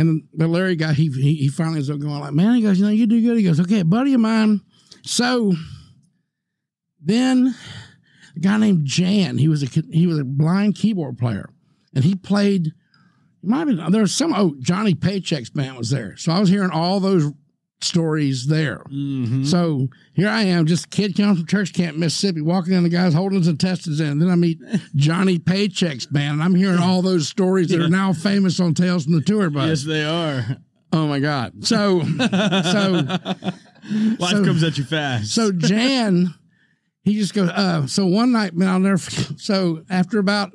And the Larry guy, he, he he finally is going like, man, he goes, you know, you do good. He goes, okay, buddy of mine. So then a guy named Jan, he was a he was a blind keyboard player, and he played. Might have been there was some oh Johnny Paycheck's band was there, so I was hearing all those stories there. Mhm. So here I am, just a kid coming from church camp, Mississippi, walking in, the guy's holding his intestines in. And then I meet Johnny Paycheck's band, and I'm hearing all those stories that are now famous on Tales from the Tour Bus. Yes, they are. Oh my God! So, so, Life So- comes at you fast. so Jan, he just goes. Uh, so one night, man, I'll never. So after about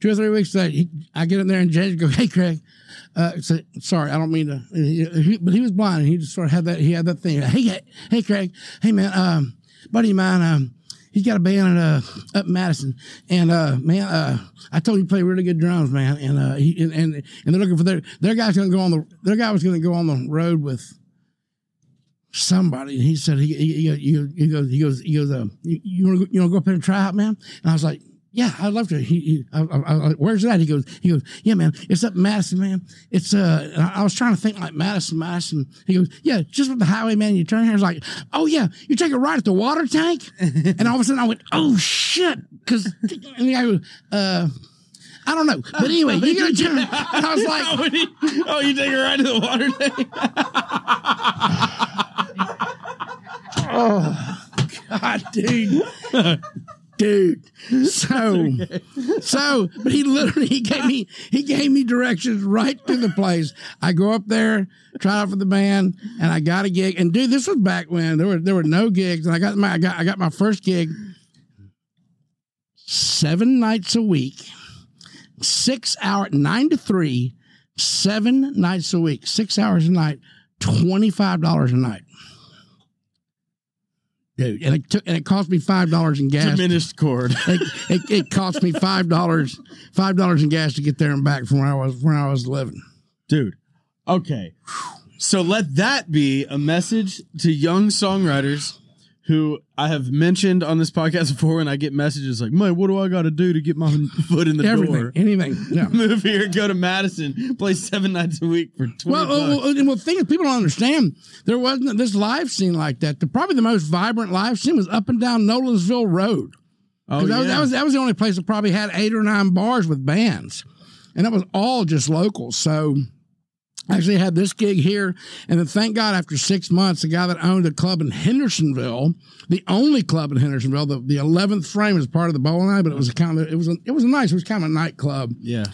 two or three weeks, that I get in there and Jan goes, "Hey, Craig." Uh, so, sorry, I don't mean to. He, but he was blind. And he just sort of had that. He had that thing. Hey, hey, Craig. Hey, man. Um, buddy of mine. Um, he's got a band uh, up in Madison, and uh, man, uh, I told he play really good drums, man. And uh, he and and, and they're looking for their their guy's to go on the their guy was to go on the road with somebody. And he said he he, he, goes he goes he goes uh, you want to you want to go up there and try out, man? And I was like, yeah, I'd love to. He, he I, I, I, where's that? He goes, he goes, yeah, man, it's up Madison, man. It's uh, I, was trying to think like Madison, Madison. He goes, yeah, just with the highway, man. You turn here, it's like, oh yeah, you take a right at the water tank, and all of a sudden I went, oh shit, because and the guy goes, uh. I don't know, but anyway, you gotta turn. And I was like, oh, oh, you take a ride to the water tank? Oh, God, dude. Dude. So so but he literally he gave me he gave me directions right to the place. I go up there, try out for the band, and I got a gig. And dude, this was back when there were there were no gigs. And I got my I got I got my first gig seven nights a week, six hour nine to three, seven nights a week, six hours a night, twenty five dollars a night. Dude, and it took and it cost me five dollars in gas. Diminished chord. It, it, it cost me five dollars five dollars in gas to get there and back from where I was where I was living. Dude. Okay. So let that be a message to young songwriters who I have mentioned on this podcast before and I get messages like, man, what do I got to do to get my foot in the Everything, door? anything. Yeah. Move here, go to Madison, play seven nights a week for 20 Well, well, bucks. well, and well, the thing is, people don't understand. There wasn't this live scene like that. The, probably the most vibrant live scene was up and down Nolensville Road. oh, that, was, yeah. that was that was the only place that probably had eight or nine bars with bands, and that was all just local. So. Actually had this gig here, and then thank God, after six months, the guy that owned a club in Hendersonville, the only club in Hendersonville, the the eleventh frame was part of the bowling alley, but it was a kind of it was a, it was a nice, it was kind of a nightclub. yeah.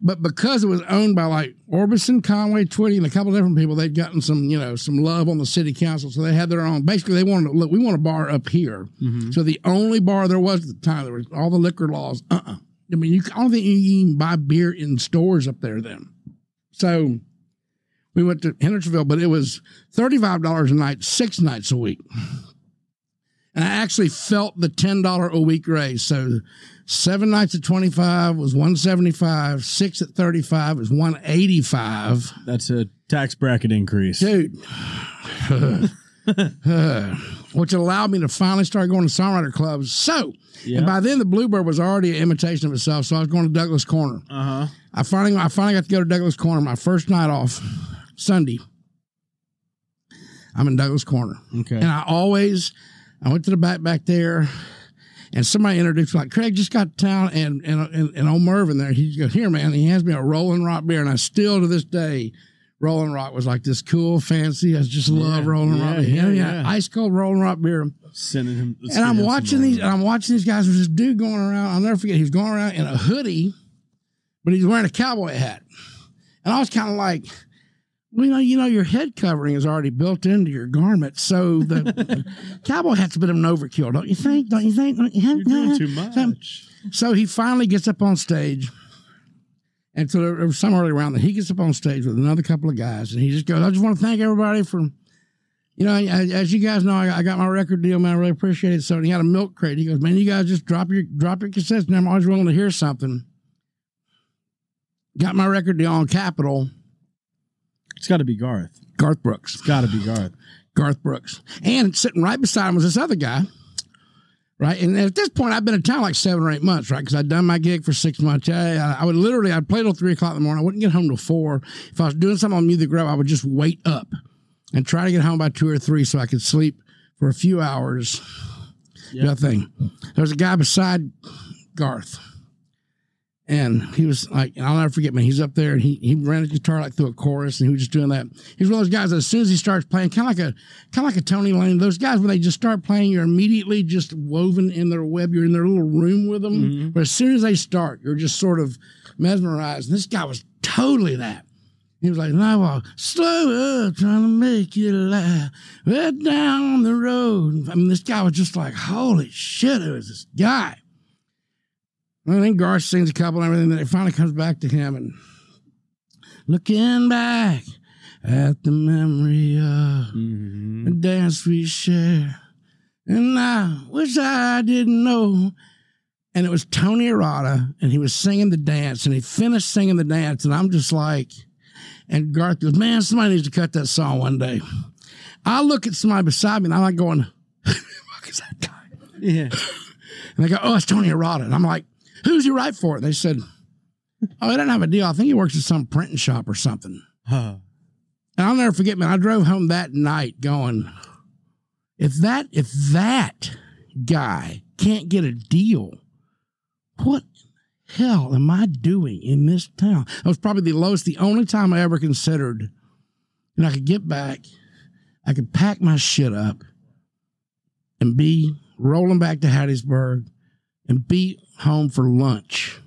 But because it was owned by like Orbison, Conway, Twitty, and a couple of different people, they'd gotten some, you know, some love on the city council. So they had their own. Basically, they wanted to look. We want a bar up here. So the only bar there was at the time, there was all the liquor laws. Uh, uh I mean, you. I don't think you can even buy beer in stores up there then. So we went to Hendersonville, but it was thirty five dollars a night, six nights a week. And I actually felt the ten dollar a week raise. So seven nights at twenty five was one seventy five. Six at thirty five was one eighty five. That's a tax bracket increase. Dude. Which allowed me to finally start going to songwriter clubs. So, and by then the Bluebird was already an imitation of itself. So I was going to Douglas Corner. Uh huh. I finally, I finally got to go to Douglas Corner my first night off, Sunday. I'm in Douglas Corner. Okay. And I always, I went to the back back there, and somebody introduced me like Craig just got to town, and and and, and old Mervin there. He goes here, man. He hands me a Rolling Rock beer, and I still to this day, Rolling Rock was like this cool, fancy. I just love Yeah, Rolling yeah, Rock. yeah, yeah. ice cold Rolling Rock beer. Sending him. And I'm watching these, and I'm watching these guys. There's this dude going around. I'll never forget. He's going around in a hoodie, but he's wearing a cowboy hat. And I was kind of like, well, you know, you know, your head covering is already built into your garment, so the cowboy hat's a bit of an overkill, don't you think? Don't you think? Don't you You're doing too much. so he finally gets up on stage. And so there there was some early around that he gets up on stage with another couple of guys, and he just goes, "I just want to thank everybody for, you know, as you guys know, I, I got my record deal, man. I really appreciate it." So he had a milk crate. He goes, "Man, you guys just drop your drop your cassettes, and I'm always willing to hear something." Got my record deal on Capitol, It's got to be Garth. Garth Brooks. It's got to be Garth. Garth Brooks. And sitting right beside him was this other guy, right? And at this point, I've been in town like seven or eight months, right? Because I'd done my gig for six months. I, I would literally, I'd play till three o'clock in the morning. I wouldn't get home till four. If I was doing something on Music Row, I would just wait up and try to get home by two or three so I could sleep for a few hours. Yeah. Nothing. There was a guy beside Garth. And he was like, and I'll never forget, man. He's up there and he he ran his guitar like through a chorus, and he was just doing that. He's one of those guys that as soon as he starts playing, kind of like a kind of like a Tony Lane. Those guys when they just start playing, you're immediately just woven in their web. You're in their little room with them. Mm-hmm. But as soon as they start, you're just sort of mesmerized. And this guy was totally that. He was like, and I walk slow up, trying to make you laugh, right down the road. I mean, this guy was just like, holy shit, it was this guy. And then Garth sings a couple and everything. Then it finally comes back to him and looking back at the memory of Mhm. the dance we shared. And I wish I didn't know. And it was Tony Arata, and he was singing the dance, and he finished singing the dance, and I'm just like, and Garth goes, Man, somebody needs to cut that song one day. I look at somebody beside me, and I'm like going, Fuck is that guy? Yeah. And they go, oh, it's Tony Arata. And I'm like, who's he write for? They said, oh, he doesn't have a deal. I think he works at some printing shop or something. Huh. And I'll never forget, man. I drove home that night going, if that if that guy can't get a deal, what hell am I doing in this town? That was probably the lowest, the only time I ever considered, and I could get back, I could pack my shit up, and be rolling back to Hattiesburg, and be home for lunch.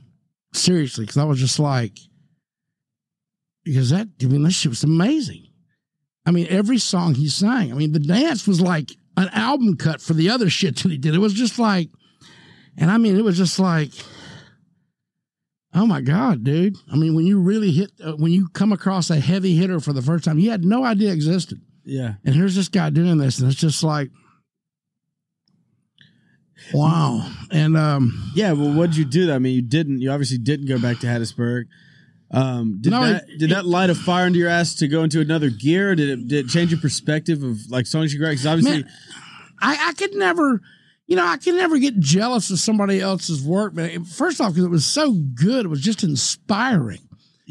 Seriously, because I was just like, because that I mean that shit was amazing. I mean, every song he sang. I mean, the dance was like an album cut for the other shit that he did. It was just like, and I mean, it was just like, oh my god, dude. I mean, when you really hit, uh, when you come across a heavy hitter for the first time, you had no idea existed, Yeah. and here's this guy doing this, and it's just like, wow. And um, Yeah. Well, what'd you do? I mean, you didn't. You obviously didn't go back to Hattiesburg. Um, did No, that it- did that light a fire under your ass to go into another gear? Did it did it change your perspective of like songs you write? Because obviously, Man, I, I could never, you know, I could never get jealous of somebody else's work. But it- first off, because it was so good, it was just inspiring.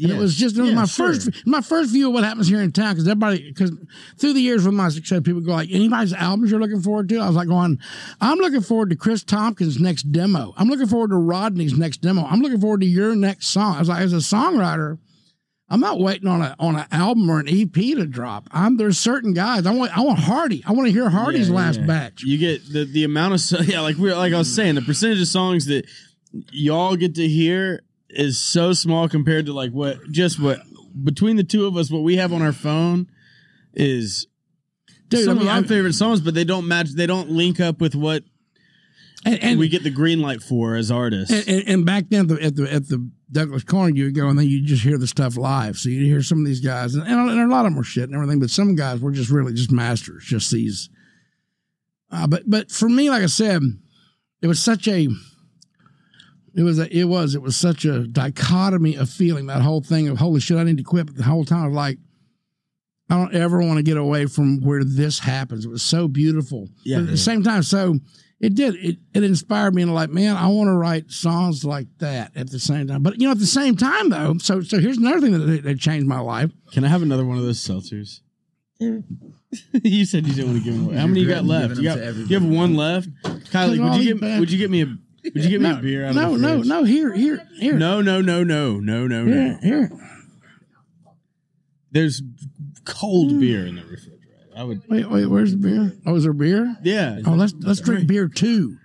And it was just it was Yeah, my sure. first my first view of what happens here in town because everybody because through the years with my success people go like anybody's albums you're looking forward to? I was like going I'm looking forward to Chris Tompkins' next demo. I'm looking forward to Rodney's next demo. I'm looking forward to your next song. I was like as a songwriter I'm not waiting on a on an album or an EP to drop. I'm there's certain guys I want I want Hardy. I want to hear Hardy's Yeah, last yeah. batch. You get the the amount of yeah, like we like I was saying, the percentage of songs that y'all get to hear is so small compared to like what just what between the two of us what we have on our phone is Dude, some I mean, of my favorite songs, but they don't match. They don't link up with what and, and we get the green light for as artists. And, and, and back then, at the, at the at the Douglas Corner, you would go and then you just hear the stuff live. So you hear some of these guys, and, and a lot of them were shit and everything, but some guys were just really just masters. Just these. Uh, but but for me, like I said, it was such a. It was a, it was it was such a dichotomy of feeling that whole thing of holy shit I need to quit but the whole time I was like I don't ever want to get away from where this happens it was so beautiful Yeah. but at the same time so it did it, it inspired me to like man i want to write songs like that at the same time but you know at the same time though so so here's another thing that, that changed my life Can I have another one of those seltzers? you said you didn't want to give them away. How many you got left? You, got, everybody. you have one left. Kylie, would you these give bad- would you give me a would you give me a beer out no of the no fridge? no here here here No, no, no, no, no, no, here no. here There's cold mm. beer in the refrigerator. I would wait wait where's the beer oh is there beer Yeah. oh let's let's drink beer too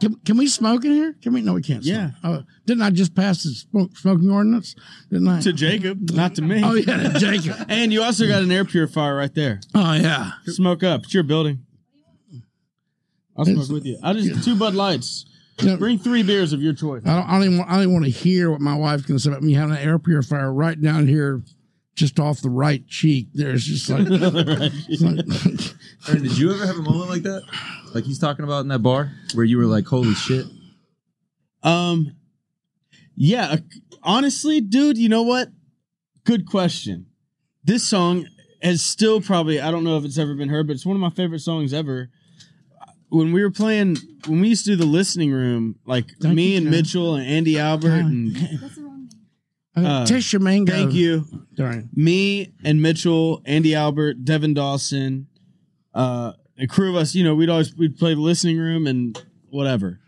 can, can we smoke in here? Can we? No, we can't. Smoke. Yeah. Oh, didn't I just pass the smoke, smoking ordinance? Didn't I? To Jacob, not to me. oh yeah, to Jacob. And you also got an air purifier right there. Oh yeah. Smoke up. It's your building. I'll smoke with you. I just two Bud Lights. Yeah. Bring three beers of your choice. I don't, I don't even. Want, I don't want to hear what my wife's going to say about me having an air purifier right down here, just off the right cheek. There's just like, it's like- Aaron, did you ever have a moment like that? Like he's talking about in that bar where you were like, holy shit. Um, yeah. uh, Honestly, dude, you know what? Good question. This song has still probably I don't know if it's ever been heard, but it's one of my favorite songs ever. When we were playing, when we used to do the listening room, like Thank me you, and John. Mitchell and Andy Albert and That's the wrong name. uh, Uh, Tisha Mango. thank you, Sorry. me and Mitchell, Andy Albert, Devin Dawson, uh, a crew of us. You know, we'd always we'd play the listening room and whatever.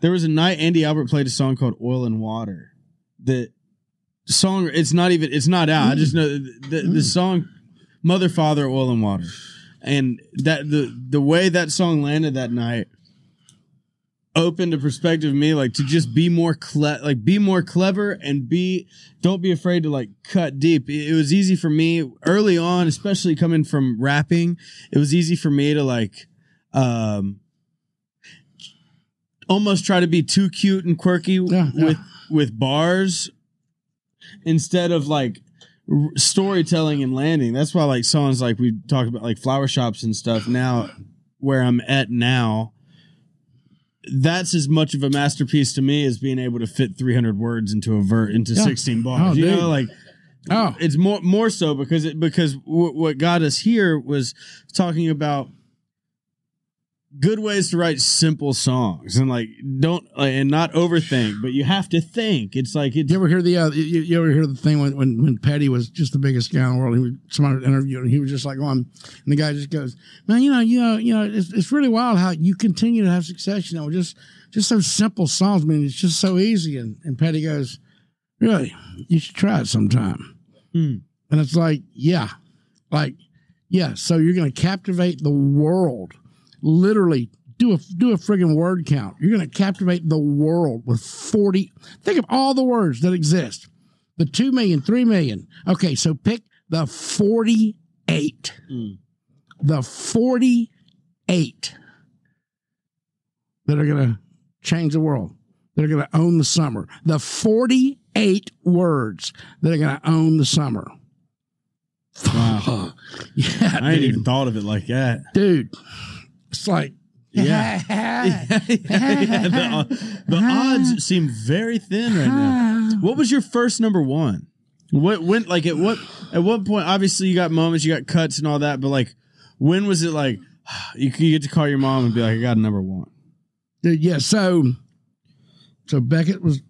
There was a night Andy Albert played a song called "Oil and Water." The song it's not even it's not out. I just know the, the, the song "Mother Father Oil and Water," and that the the way that song landed that night opened a perspective of me like to just be more cle- like be more clever and be don't be afraid to like cut deep it, it was easy for me early on especially coming from rapping it was easy for me to like um almost try to be too cute and quirky Yeah, yeah. with with bars instead of like storytelling and landing that's why like songs like we talk about like flower shops and stuff now where i'm at now that's as much of a masterpiece to me as being able to fit 300 words into a vert into Yeah. 16 bars Oh, you dude. know like Oh, it's more more so because it because w- what got us here was talking about good ways to write simple songs and like don't like, and not overthink, but you have to think. It's like it's You ever hear the uh, you, you ever hear the thing when, when when Petty was just the biggest guy in the world? He was, somebody interviewed him. He was just like on, and the guy just goes, "Man, you know, you know, you know, it's, it's really wild how you continue to have success. You know, just just those simple songs. I mean, it's just so easy." And and Petty goes, "Really, you should try it sometime." Hmm. And it's like, yeah, like yeah. So you're going to captivate the world, literally. Do a do a friggin' word count. You're going to captivate the world with forty. Think of all the words that exist. The two million, three million. Okay, so pick the forty-eight. Mm. The forty-eight that are going to change the world. That are going to own the summer. The forty-eight words that are going to own the summer. Wow. yeah, I ain't dude. even thought of it like that. dude. It's like Yeah. the, uh, the odds seem very thin right now. What was your first number one? What went like at what at what point? Obviously, you got moments, you got cuts and all that, but like, when was it like you, you get to call your mom and be like, "I got a number one"? Yeah. So, so Beckett was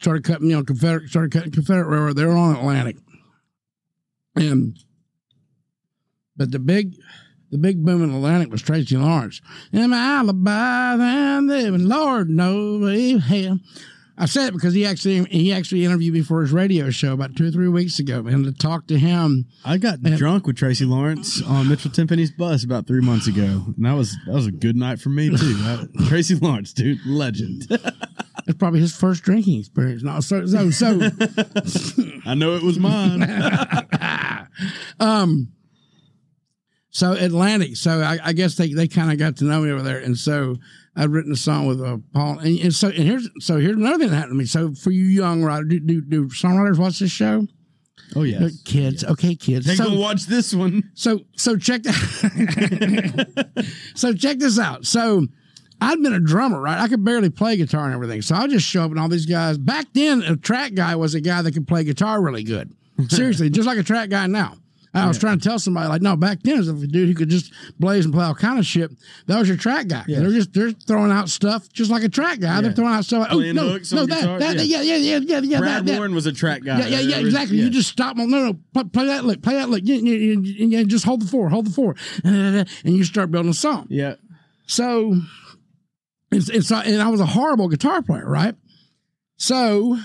started cutting me on Confederate, started cutting Confederate Railroad. They were on Atlantic, and but the big, the big boom in Atlantic was Tracy Lawrence. Am my alibi and living? Lord knows hell. I said it because he actually he actually interviewed me for his radio show about two or three weeks ago, and to talk to him. I got drunk with Tracy Lawrence on Mitchell Tenpenny's bus about three months ago, and that was that was a good night for me too. That- Tracy Lawrence, dude, legend. It's probably his first drinking experience. No, so so so. I know it was mine. um so Atlantic. So I, I guess they, they kind of got to know me over there, and so I'd written a song with uh, Paul. And, and so and here's so here's another thing that happened to me. So for you young writers, do, do, do songwriters watch this show? Oh yes. Kids, okay, kids. Take so, a watch this one. so so check that. so check this out. So I'd been a drummer, right? I could barely play guitar and everything. So I just show up and all these guys. Back then, a track guy was a guy that could play guitar really good. Seriously, just like a track guy now. I was trying to tell somebody like, no, back then, it was a dude who could just blaze and play all kind of shit. That was your track guy. They're just they're throwing out stuff just like a track guy. They're throwing out stuff. Like, oh Playing no, hooks no, that, guitar, that, yeah. yeah, yeah, yeah, yeah, yeah. Brad that, that. Warren was a track guy. Yeah, yeah, yeah, exactly. yeah. You just stop them. No, no, play, play that lick, play that lick. Yeah, yeah, yeah, yeah, yeah, just hold the four, hold the four, and you start building a song. yeah. So, it's, it's and I was a horrible guitar player, right? So,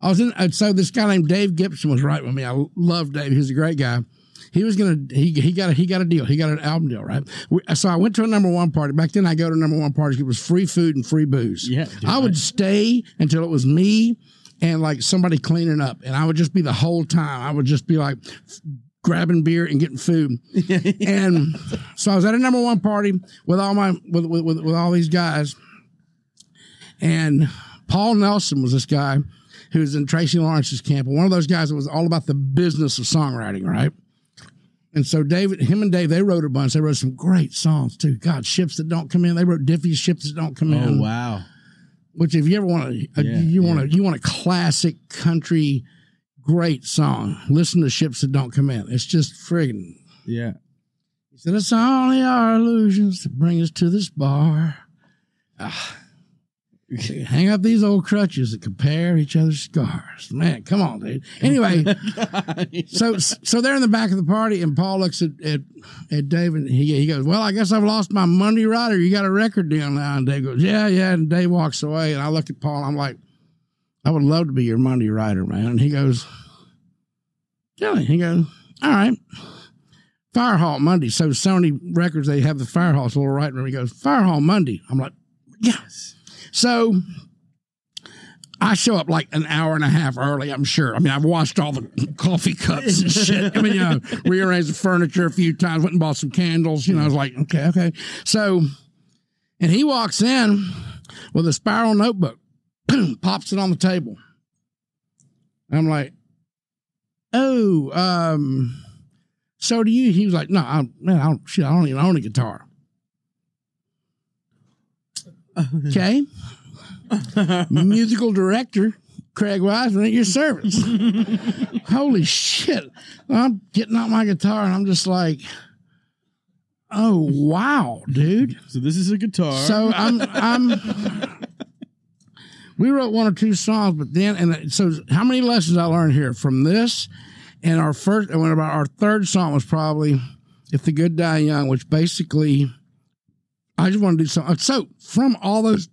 I was in. uh, So this guy named Dave Gibson was right with me. I love Dave. He was a great guy. He was gonna. He he got a he got a deal. He got an album deal, right? We, so I went to a number one party. Back then, I go to number one parties. It was free food and free booze. Yeah, dude, I would stay until it was me and like somebody cleaning up, and I would just be the whole time. I would just be like grabbing beer and getting food. and so I was at a number one party with all my with, with, with all these guys, and Paul Nelson was this guy who was in Tracy Lawrence's camp, and one of those guys that was all about the business of songwriting, right? And so David, him and Dave, they wrote a bunch. They wrote some great songs too. God, ships that don't come in. They wrote Diffie's ships that don't come in. Oh wow. Which, if you ever want to, Yeah, you want to, you want a classic country, great song. Listen to ships that don't come in. It's just friggin' Yeah. He said, It's only our illusions that bring us to this bar. Ah. Hang up these old crutches and compare each other's scars. Man, come on, dude. Anyway, so so they're in the back of the party, and Paul looks at at, at Dave and he, he goes, Well, I guess I've lost my Monday rider. You got a record deal now. And Dave goes, Yeah, yeah. And Dave walks away, and I look at Paul, and I'm like, I would love to be your Monday rider, man. And he goes, Really? He goes, All right. Fire Hall Monday. So Sony Records, they have the Fire Hall, it's a little writing room. He goes, Fire Hall Monday. I'm like, yes. So I show up like an hour and a half early, I'm sure. I mean, I've washed all the coffee cups and shit. I mean, you know, rearranged the furniture a few times, went and bought some candles. You know, I was like, okay, okay. So, and he walks in with a spiral notebook, pops it on the table. I'm like, oh, um, so do you? He was like, no, I, man, I don't, shit, I don't even own a guitar. Okay. Musical director, Craig Wiseman at your service. Holy shit. I'm getting out my guitar and I'm just like, oh wow, dude. So this is a guitar. So I'm I'm we wrote one or two songs, but then and so how many lessons I learned here from this and our first and when about our third song was probably If the Good Die Young, which basically I just want to do something. So from all those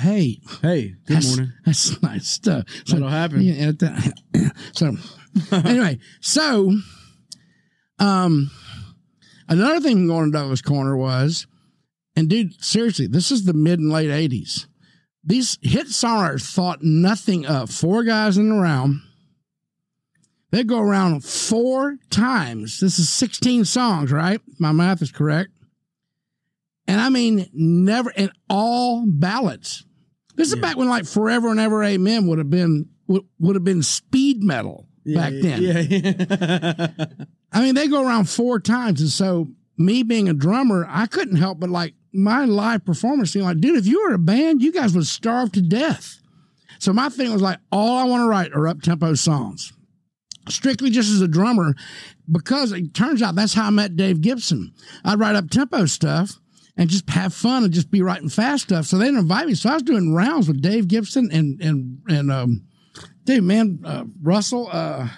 hey, hey, good that's, morning. That's nice stuff. So, That'll happen. yeah, that- so anyway, so um another thing going to Douglas Corner was, and dude, seriously, this is the mid and late eighties. These hit songwriters thought nothing of four guys in the round. They go around four times. This is 16 songs, right? My math is correct. And I mean, never, in all ballads. This is Yeah. back when like Forever and Ever Amen would have been would, would have been speed metal back then. Yeah, yeah. I mean, they go around four times, and so me being a drummer, I couldn't help but like my live performance seemed like, dude, if you were a band, you guys would starve to death. So my thing was like, all I want to write are up tempo songs, strictly just as a drummer, because it turns out that's how I met Dave Gibson. I'd write up tempo stuff and just have fun and just be writing fast stuff. So they didn't invite me. So I was doing rounds with Dave Gibson and and and um, dude, man, uh, Russell. Uh,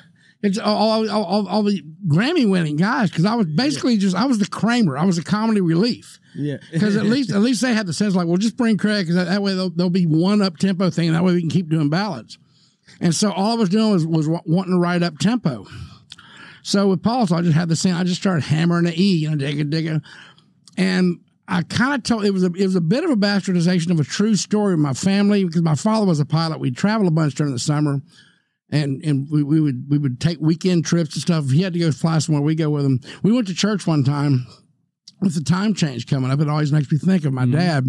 it's all, all, all, all the Grammy winning guys because I was basically just I was the Kramer. I was the comedy relief yeah. because at least at least they had the sense like, well, just bring Craig because that, that way they'll, they'll be one up tempo thing. And that way we can keep doing ballads. And so all I was doing was was wa- wanting to write up tempo. So with Paul, so I just had the same. I just started hammering the E, you know, digga digga, and I kind of told it was a it was a bit of a bastardization of a true story of my family because my father was a pilot. We'd travel a bunch during the summer, and and we, we would we would take weekend trips and stuff. If he had to go fly somewhere, we go with him. We went to church one time with the time change coming up. It always makes me think of my mm-hmm. dad.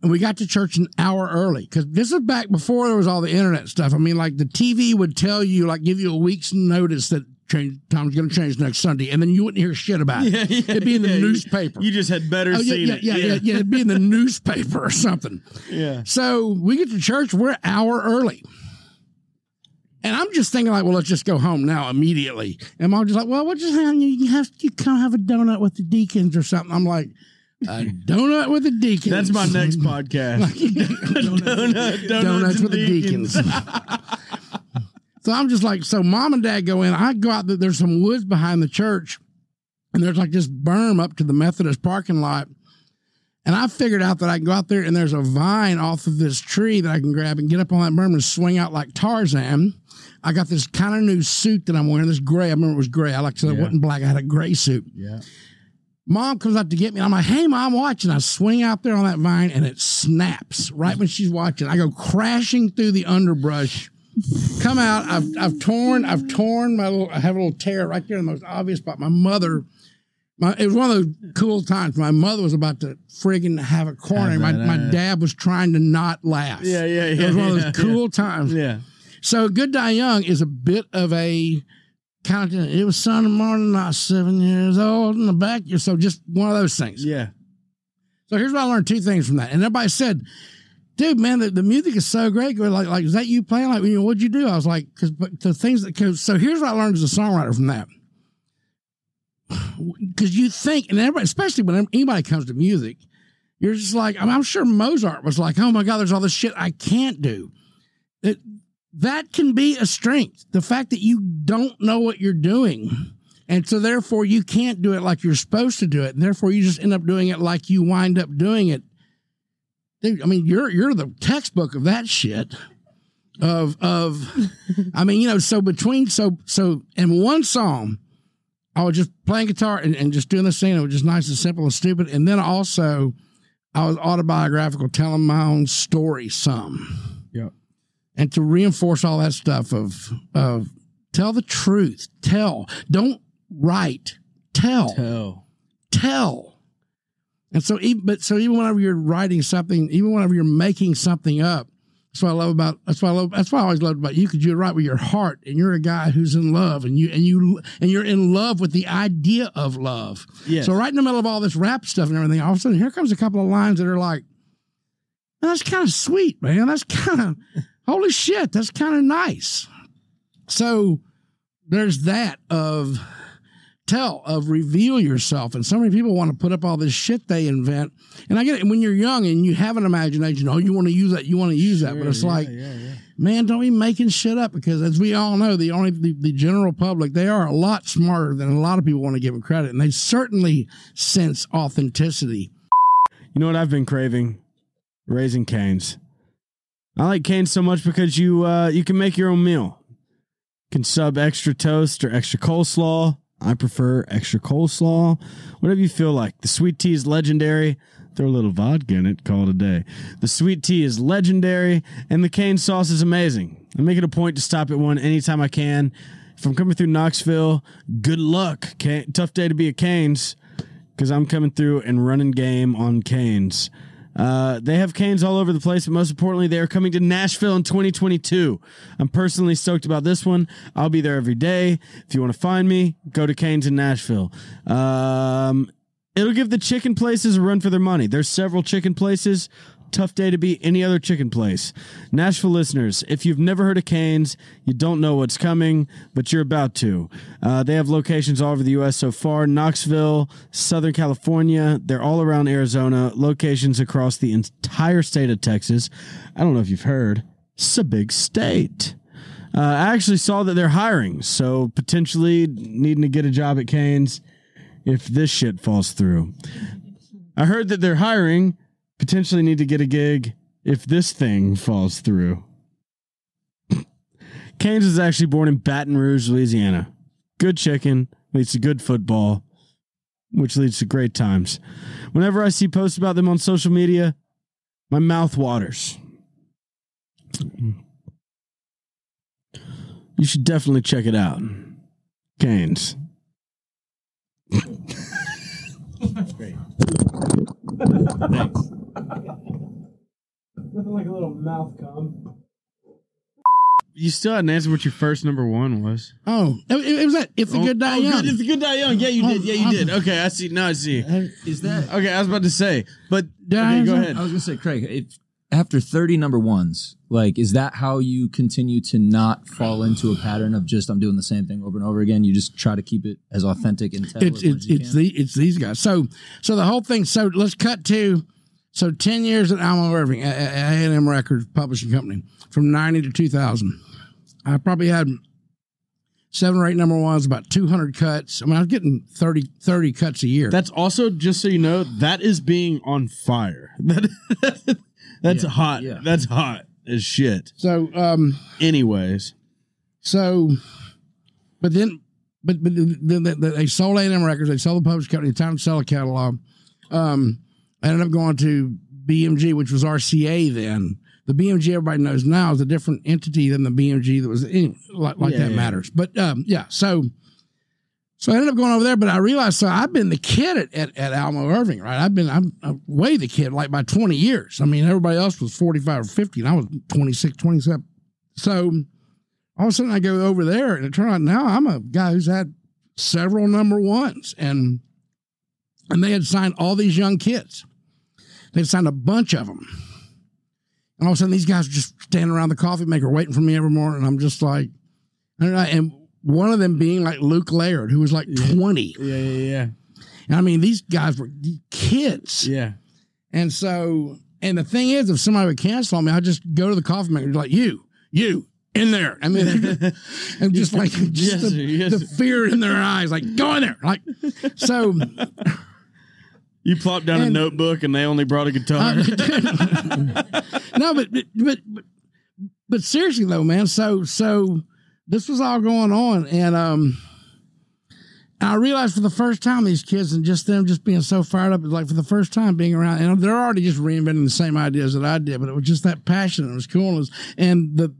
And we got to church an hour early because this is back before there was all the internet stuff. I mean, like the TV would tell you, like, give you a week's notice that change time's going to change next Sunday, and then you wouldn't hear shit about it. Yeah, yeah, It'd be in the yeah. newspaper. You just had better Oh, yeah, seen yeah, it. yeah, yeah, yeah. It'd be in the newspaper or something. yeah. So we get to church, we're an hour early. And I'm just thinking, like, well, let's just go home now immediately. And mom just like, well, what just hang you have you come have a donut with the deacons or something. I'm like, a donut with the deacons. That's my next podcast. Donut, donuts with the deacons. deacons. so I'm just like, so mom and dad go in. I go out there. There's some woods behind the church, and there's like this berm up to the Methodist parking lot. And I figured out that I can go out there and there's a vine off of this tree that I can grab and get up on that berm and swing out like Tarzan. I got this kind of new suit that I'm wearing, this gray. I remember it was gray. I like to say it Yeah. wasn't black. I had a gray suit. Yeah. Mom comes up to get me. I'm like, hey, mom, watch. And I swing out there on that vine and it snaps right when she's watching. I go crashing through the underbrush. Come out. I've, I've torn, I've torn my little, I have a little tear right there in the most obvious spot. My mother, my, it was one of those cool times. My mother was about to friggin' have a corner. My, my dad was trying to not laugh. Yeah, yeah, yeah. It was one of yeah, those cool times. Yeah. So Good Die Young is a bit of a kind of it was Sunday morning, I was seven years old in the back. So just one of those things. Yeah. So here's what I learned two things from that. And everybody said, dude, man, the, the music is so great. Like, like, is that you playing? Like, you know, what'd you do? I was like, because the things that, cause, so here's what I learned as a songwriter from that. Because you think, and everybody, especially when anybody comes to music, you're just like, I'm, I'm sure Mozart was like, oh my God, there's all this shit I can't do. It, that can be a strength. The fact that you don't know what you're doing. And so therefore you can't do it like you're supposed to do it. And therefore you just end up doing it like you wind up doing it. Dude, I mean, you're you're the textbook of that shit. Of of I mean, you know, so between so so in one song, I was just playing guitar and, and just doing the scene. It was just nice and simple and stupid. And then also I was autobiographical, telling my own story some Yep. and to reinforce all that stuff of of tell the truth tell don't write tell Tell. tell and so even but so even whenever you're writing something even whenever you're making something up that's what I love about that's what I love that's what I always loved about you because you write with your heart and you're a guy who's in love and you and you and you're in love with the idea of love. Yes. so right in the middle of all this rap stuff and everything all of a sudden here comes a couple of lines that are like that's kind of sweet man. That's kind of holy shit that's kind of nice. So there's that of tell of reveal yourself. And so many people want to put up all this shit they invent. And I get it when you're young and you have an imagination. Oh, you want to use that, you want to use that. But it's like, man, don't be making shit up because as we all know, the only the, the general public, they are a lot smarter than a lot of people want to give them credit. And they certainly sense authenticity. You know what I've been craving? Raising Cane's. I like Cane's so much because you uh, you can make your own meal. You can sub extra toast or extra coleslaw. I prefer extra coleslaw. Whatever you feel like. The sweet tea is legendary. Throw a little vodka in it, call it a day. The sweet tea is legendary, and the cane sauce is amazing. I make it a point to stop at one anytime I can. If I'm coming through Knoxville, good luck. Ca- tough day to be at Cane's because I'm coming through and running game on Cane's. Uh, they have Cane's all over the place, but most importantly, they are coming to Nashville in 2022. I'm personally stoked about this one. I'll be there every day. If you want to find me, go to Cane's in Nashville. Um, it'll give the chicken places a run for their money. There's several chicken places. Tough day to beat any other chicken place. Nashville listeners, if you've never heard of Cane's, you don't know what's coming, but you're about to. Uh, they have locations all over the U.S. so far Knoxville, Southern California. They're all around Arizona, locations across the entire state of Texas. I don't know if you've heard, it's a big state. Uh, I actually saw that they're hiring, so potentially needing to get a job at Cane's if this shit falls through. I heard that they're hiring, potentially need to get a gig if this thing falls through. Cane's is actually born in Baton Rouge, Louisiana. Good chicken leads to good football, which leads to great times. Whenever I see posts about them on social media, my mouth waters. You should definitely check it out. Cane's. Nothing like a little mouth cum. You still hadn't answered what your first number one was. Oh, it, it was that. If the good oh, die young. It's a good die young. Yeah, you oh, did. Yeah, you oh. did. Okay, I see. Now I see. Is that? Okay, I was about to say, but okay, go ahead. I was gonna say, Craig, if after 30 number ones, like, is that how you continue to not fall into a pattern of just I'm doing the same thing over and over again? You just try to keep it as authentic and tell it's as much it's as you it's can? the it's these guys. So so the whole thing. So let's cut to so ten years at Almo Irving, A and M Records Publishing Company, from ninety to two thousand. I probably had seven or eight number ones, about two hundred cuts. I mean, I was getting 30, 30 cuts a year. That's also just so you know that is being on fire. That that's Yeah, hot. yeah. That's hot as shit. so um Anyways, so, but then. But, but they sold A&M Records. They sold the publishing company. Time to sell a catalog. Um, I ended up going to BMG, which was RCA then. The BMG everybody knows now is a different entity than the BMG that was anyway, like, like Yeah, that yeah. matters. But um, yeah, so so I ended up going over there, but I realized so I've been the kid at, at, at Irving, right? I've been I'm, I'm way the kid, like by 20 years. I mean, everybody else was 45 or 50, and I was 26, 27. So all of a sudden I go over there, and it turned out now I'm a guy who's had several number ones, and and they had signed all these young kids. They'd signed a bunch of them. And all of a sudden, these guys are just standing around the coffee maker waiting for me every morning. And I'm just like, I don't know, and one of them being like Luke Laird, who was like 20. yeah, yeah, yeah, And I mean, these guys were kids. yeah. And so, and the thing is, if somebody would cancel on me, I'd just go to the coffee maker and be like, you, you, in there. I mean, and just like, just Yes, the, yes, the fear in their eyes, like, go in there. Like, so, You plopped down a notebook and they only brought a guitar. no, but, but, but, but, seriously though, man. So, so this was all going on. And, um, I realized for the first time these kids and just them just being so fired up, like for the first time being around, and they're already just reinventing the same ideas that I did, but it was just that passion. It was coolness, And, and the,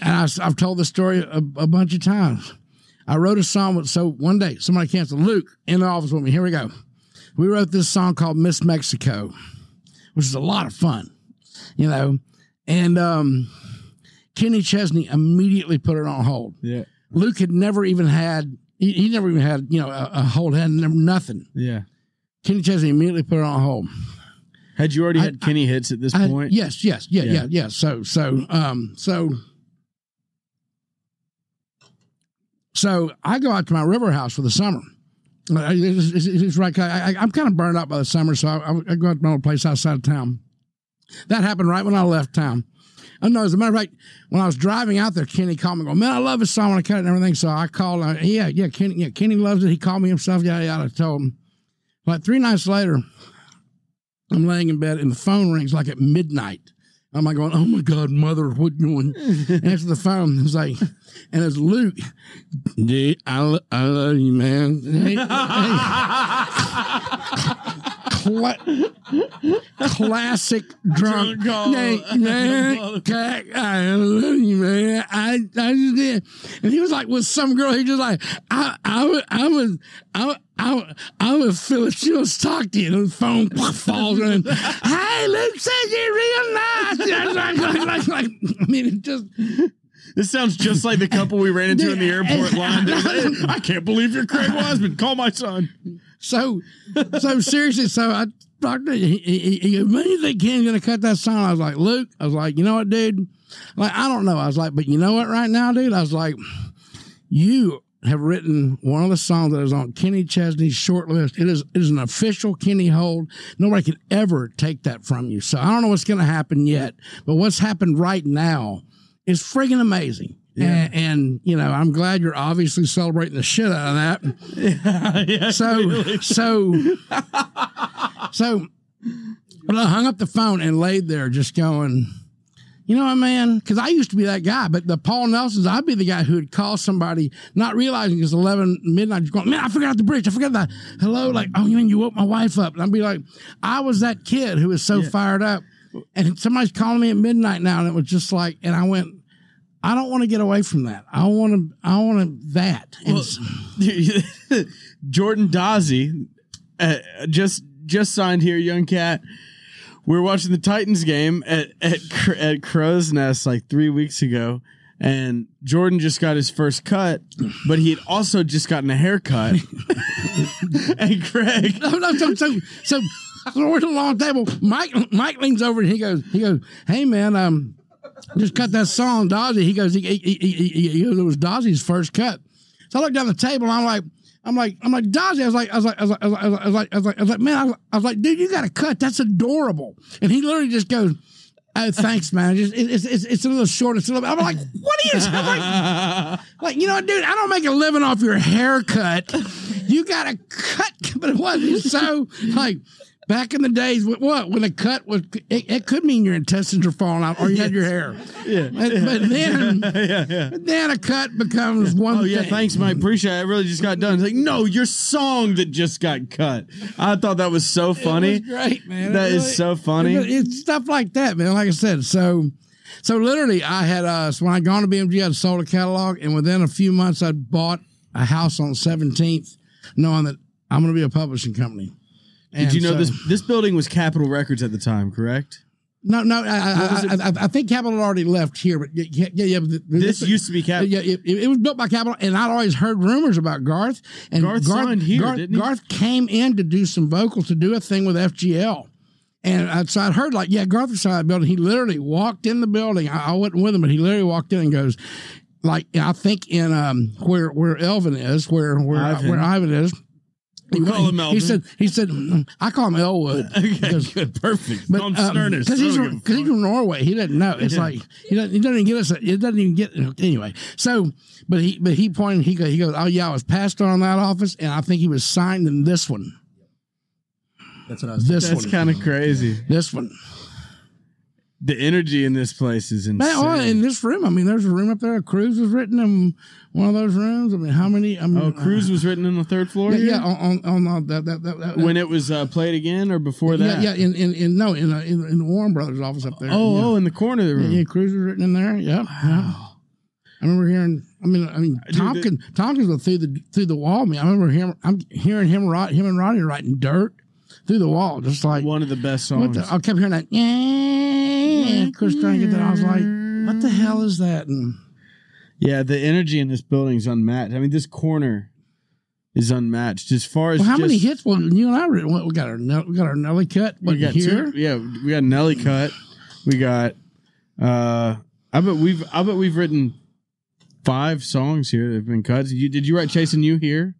and I, have told this story a, a bunch of times. I wrote a song with, so one day somebody canceled Luke in the office with me. Here we go. We wrote this song called Miss Mexico, which is a lot of fun, you know, and, um, Kenny Chesney immediately put it on hold. yeah, Luke had never even had he, he never even had you know a, a hold had never, nothing. yeah. Kenny Chesney immediately put it on hold. Had you already I- had Kenny hits at this I- point? yes, yes, yeah, Yeah. yeah, yeah, So so um so so So I go out to my river house for the summer. Uh, It's, it's- it's right. I, I'm kind of burned out by the summer, so I, I go out to my old place outside of town. That happened right when I left town. I know, as a matter of fact, when I was driving out there, Kenny called me, go, man, I love his song I cut it and everything. So I called, uh, yeah, yeah, Kenny, yeah, Kenny loves it. He called me himself, yada yada. I told him. Like three nights later, I'm laying in bed and the phone rings like at midnight. I'm like going, oh my God, mother, what you doing? Answer the phone. It's like, and it's Luke. Dude, I, lo- I love you, man. Hey, Cla- classic drunk. Drunk call. Hey, man, I love you, man. I, I just did. And he was like with some girl. He just like, I, I, was- I was, I, I, I was Phyllis. She was talking to you. And the phone falls in. hey, Luke says you're real nice. like, like, like, like, I mean, it just. This sounds just like the couple we ran into in the airport line. Like, I can't believe you're Craig Wiseman. Call my son. So, so seriously, so I to he, "Man, you think Ken's gonna cut that song?" I was like, "Luke," I was like, "You know what, dude? Like, I don't know." I was like, "But you know what? Right now, dude, I was like, you have written one of the songs that is on Kenny Chesney's short list. It is it is an official Kenny hold. Nobody can ever take that from you. So I don't know what's gonna happen yet, but what's happened right now is friggin' amazing." And, and you know, I'm glad you're obviously celebrating the shit out of that. yeah, yeah, So, so, so, but I hung up the phone and laid there just going, you know what, man? Because I used to be that guy, but the Paul Nelsons, I'd be the guy who would call somebody, not realizing it's 11 midnight, just going, man, I forgot the bridge. I forgot that. Hello, like, oh, you mean you woke my wife up? And I'd be like, I was that kid who was so fired up. And somebody's calling me at midnight now, and it was just like, and I went, I don't want to get away from that. I want to, I want to that. Well, Jordan Dozzi uh, just just signed here, young cat. We were watching the Titans game at at at Crow's Nest like three weeks ago, and Jordan just got his first cut, but he had also just gotten a haircut. and Craig, no, no, so so so, we're at a long table. Mike Mike leans over and he goes, he goes, hey man, um, just cut that song, Dozzi. He goes, he, he, he, he, goes, it was Dozzi's first cut. So I look down the table and I'm like, I'm like, I'm like, Dozzi. I was like, I was like, I was like, I was like, I was like, I was like, I was like man, I was, I was like, dude, you got a cut. That's adorable. And he literally just goes. Oh, thanks, man. Just, it's, it's, it's a little short. It's a little. I'm like, what are you? Like, like, you know what, dude? I don't make a living off your haircut. You got a cut, but it wasn't so like back in the days. What when a cut was, it, it could mean your intestines are falling out or you had your hair. yeah, But, but then, yeah, yeah. but then a cut becomes one. Oh yeah, thing. thanks, Mike. Appreciate it. I really just got done. It's like, no, your song that just got cut. I thought that was so funny. Was great, man. That It is so funny. it- It's stuff like that, man. Like I said, so so literally, I had uh, so when I gone to BMG, I'd sold a catalog, and within a few months, I'd bought a house on Seventeenth, knowing that I'm going to be a publishing company. Did you know this this building was Capitol Records at the time, correct? No, no. I, I, I, I, think Capitol had already left here, but yeah, yeah, yeah. the- This used to be Capitol. Yeah, it, it was built by Capitol, and I'd always heard rumors about Garth. And Garth signed here, Garth, didn't he? Garth came in to do some vocals to do a thing with FGL. And I, so I'd heard like, yeah, Garth was inside the building. He literally walked in the building. I, I wasn't with him, but he literally walked in and goes, like I think in um where where Elvin is, where where Ivan. where Ivan is. We call him Elvin. He said he said "Mm, I call him Elwood. Okay, Because- good, perfect. but Call him Sternest. because he's from, give a 'cause he's from Norway, he doesn't know. It's like he doesn't, he doesn't even get us. It doesn't even get anyway. So, but he but he pointed. He goes, he goes. Oh yeah, I was passed on that office, and I think he was signed in this one. That's what I was. This That's kind of crazy. This one. The energy in this place is insane. Man, in this room, I mean, there's a room up there. Cruise was written in one of those rooms. I mean, how many? I mean, oh, Cruise was written in the third floor. Yeah, here? yeah, on on, on that, that, that, that when it was uh, played again or before yeah, that? yeah, in, in, in no, in, uh, in in the Warren Brothers office up there. Oh, yeah. oh, in the corner of the room. Yeah, yeah, Cruise was written in there. Yep. Yeah. I remember hearing. I mean, I mean, Tompkins. Tompkins was through the through the wall. Me, I remember him. I'm hearing him. Him and Rodney writing dirt through the wall, just like One of the best songs. the, I kept hearing that. Yeah, Chris trying to get that. I was like, what the hell is that? And yeah, the energy in this building is unmatched. I mean, this corner is unmatched as far as well, how just, many hits? Well, you and I we got our we got our Nelly cut. What We got here? two. Yeah, we got Nelly cut. We got. uh I bet we've. I bet we've written five songs here that have been cut. Did you, did you write "Chasing You" here?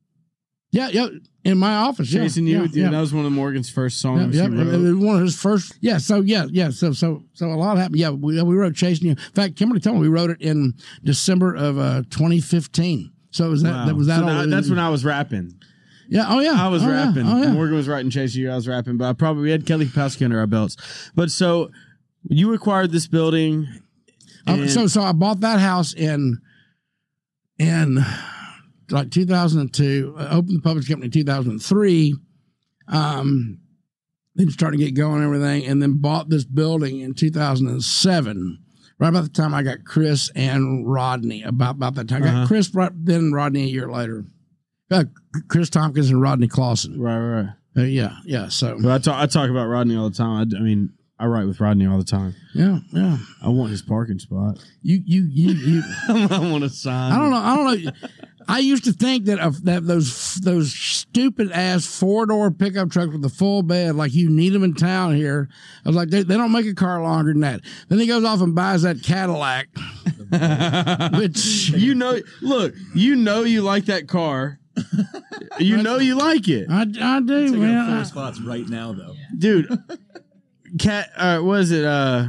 Yeah, yeah. In my office, yeah, "Chasing You." yeah, yeah, yeah. That was one of Morgan's first songs. yeah, he it was one of his first. Yeah, so yeah, yeah, so so so a lot happened. Yeah, we, we wrote "Chasing You." In fact, Kimberly told me we wrote it in December of uh, 2015. So was that Wow. that was that? So that's when I was rapping. Yeah. Oh yeah. I was oh, yeah, rapping. Oh yeah. Morgan was writing "Chasing You." I was rapping, but I probably we had Kelly Kapowski under our belts. But so you acquired this building. Um, so so I bought that house in in like 2002. I opened the publishing company in 2003. Um, then started to get going and everything, and then bought this building in 2007. Right about the time I got Chris and Rodney. About about that time, I got Uh-huh. Chris right, then Rodney a year later. Uh, Chris Tompkins and Rodney Clawson. right, right. right. Uh, yeah, yeah. So But I talk, I talk about Rodney all the time. I, I mean, I write with Rodney all the time. yeah, yeah. I want his parking spot. You you you you. I want to sign. I don't know. I don't know. I used to think that of that those those stupid ass four door pickup trucks with the full bed, like you need them in town here. I was like, they, they don't make a car longer than that. Then he goes off and buys that Cadillac, which You know, look, you know you like that car. You know you like it, I, I do, Taking man. up four I- spots right now, though. dude. Cat, uh, what is it? Uh,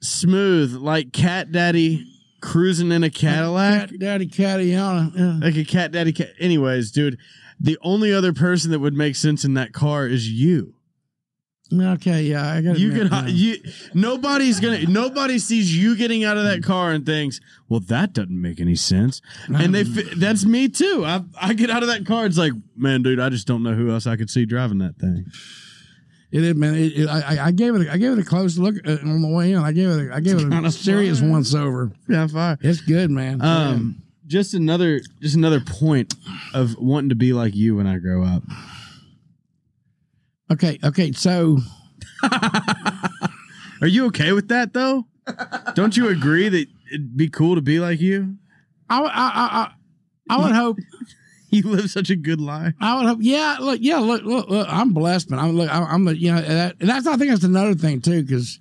smooth, like Cat Daddy cruising in a Cadillac, Cat Daddy Cadiana. Yeah. like a Cat Daddy. Cat. Anyways, dude, the only other person that would make sense in that car is you. Okay, yeah, I got You can you nobody's gonna nobody sees you getting out of that mm. car and thinks, well, that doesn't make any sense. And they. Um, that's me too. I I get out of that car, it's like, man, dude, I just don't know who else I could see driving that thing. It is, man. It, it, I, I- gave it. A, I gave it a close look uh, on the way in. I gave it. A, I gave it a serious fun. once over. Yeah, fire. It's good, man. Um, just another just another point of wanting to be like you when I grow up. okay, okay. So Are you okay with that though? Don't you agree that it'd be cool to be like you? I, I, I, I, I would hope. You live such a good life. I would hope. Yeah, look, yeah, look, look, look I'm blessed, man. I'm look, I'm, I'm you know, that, and that's I think that's another thing too, because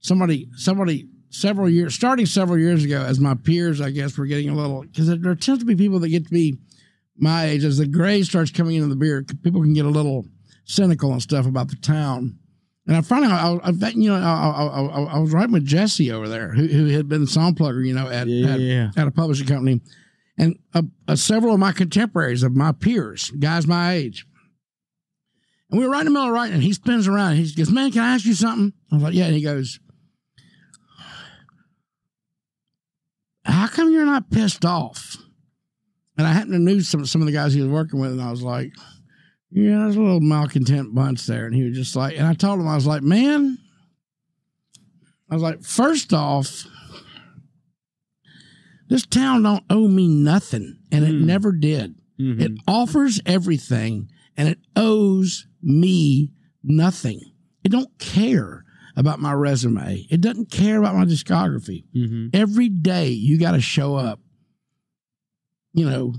somebody, somebody, several years, starting several years ago, as my peers, I guess, were getting a little because there tends to be people that get to be my age as the gray starts coming into the beer. People can get a little cynical and stuff about the town. And I finally, I, I, I you know, I, I, I, I was writing with Jesse over there, who, who had been the song plugger, you know, at, Yeah, at, yeah. at a publishing company, and uh, uh, several of my contemporaries, of my peers, guys my age. And we were right in the middle of writing, and he spins around. And he goes, "Man, can I ask you something?" I was like, "Yeah." And he goes, "How come you're not pissed off?" And I happened to know some some of the guys he was working with, and I was like, "Yeah, there's a little malcontent bunch there." And he was just like, and I told him, I was like, "Man," I was like, first off." This town don't owe me nothing, and it Hmm. never did. Mhm. It offers everything and it owes me nothing. It don't care about my resume. It doesn't care about my discography. Mhm. Every day you got to show up. You know,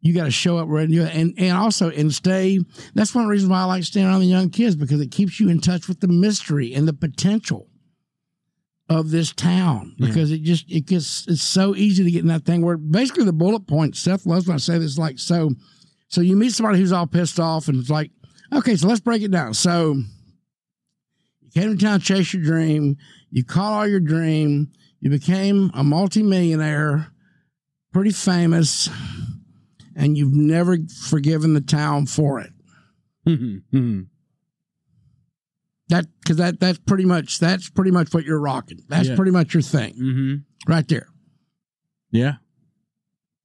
you got to show up ready to and and also and stay. That's one reason why I like staying around the young kids because it keeps you in touch with the mystery and the potential of this town Yeah. because it just it gets it's so easy to get in that thing where basically the bullet point Seth loves when I say this like so so you meet somebody who's all pissed off and it's like okay so let's break it down so you came to town to chase your dream you caught all your dream you became a multimillionaire pretty famous and you've never forgiven the town for it Mhm. Mhm. That because that that's pretty much that's pretty much what you're rocking that's Yeah. pretty much your thing Mhm. right there Yeah.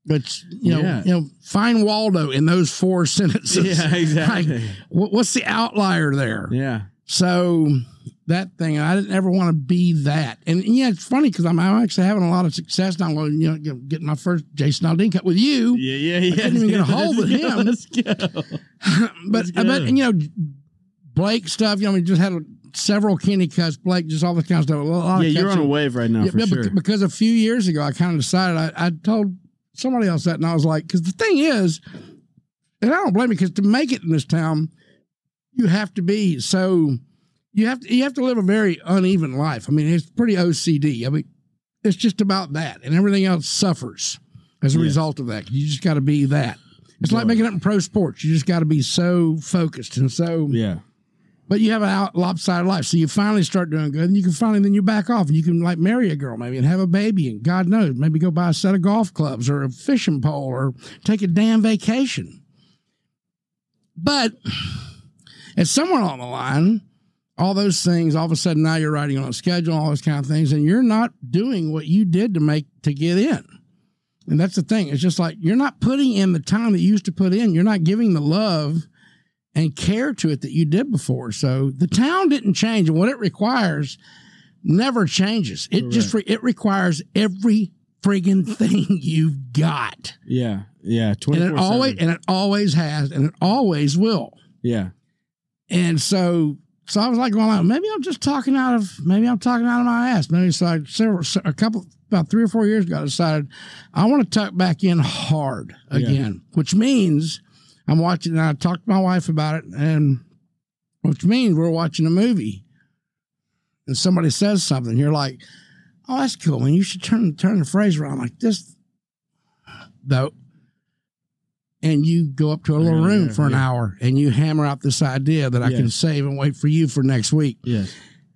But you know, Yeah. you know, find Waldo in those four sentences. Yeah, exactly. Like, what- what's the outlier there? Yeah. So that thing, I didn't ever want to be that. And yeah, it's funny because I'm, I'm actually having a lot of success now. You know, getting my first Jason Aldean cut with you. Yeah, yeah, yeah. I didn't even get a hold of him. Let's go. but That's but good. you know, Blake stuff. You know, we just had several Kenny cuts. Blake, just all this kind of stuff. A lot Yeah, you're on a wave right now yeah, for yeah, sure. because a few years ago, I kind of decided I, I told somebody else that, and I was like, because the thing is, and I don't blame you, because to make it in this town, you have to be so you have to you have to live a very uneven life. I mean, it's pretty OCD. I mean, it's just about that, and everything else suffers. as a Yes. result of that. You just got to be that. It's like making it in pro sports. You just got to be so focused and so. Yeah. But you have out, lopsided life, so you finally start doing good, and you can finally then you back off, and you can like marry a girl maybe and have a baby, and God knows maybe go buy a set of golf clubs or a fishing pole or take a damn vacation. But at somewhere along the line, all those things, all of a sudden now you're writing on a schedule, all those kind of things, and you're not doing what you did to make to get in. And that's the thing. It's just like you're not putting in the time that you used to put in. You're not giving the love and care to it that you did before. So the town didn't change, and what it requires never changes. It just re- it requires every friggin' thing you've got, Yeah. Yeah. and it always and it always has, and it always will. Yeah. And so, so I was like going out. Maybe I'm just talking out of maybe I'm talking out of my ass. Maybe so. I, several, a couple about three or four years ago, I decided I want to tuck back in hard again, which means I'm watching. And I talked to my wife about it, and which means we're watching a movie, and somebody says something. You're like, "Oh, that's cool, man. You should turn turn the phrase around like this." Though and you go up to a little Yeah, room yeah, for an yeah. hour and you hammer out this idea that I can save and wait for you for next week. Yes.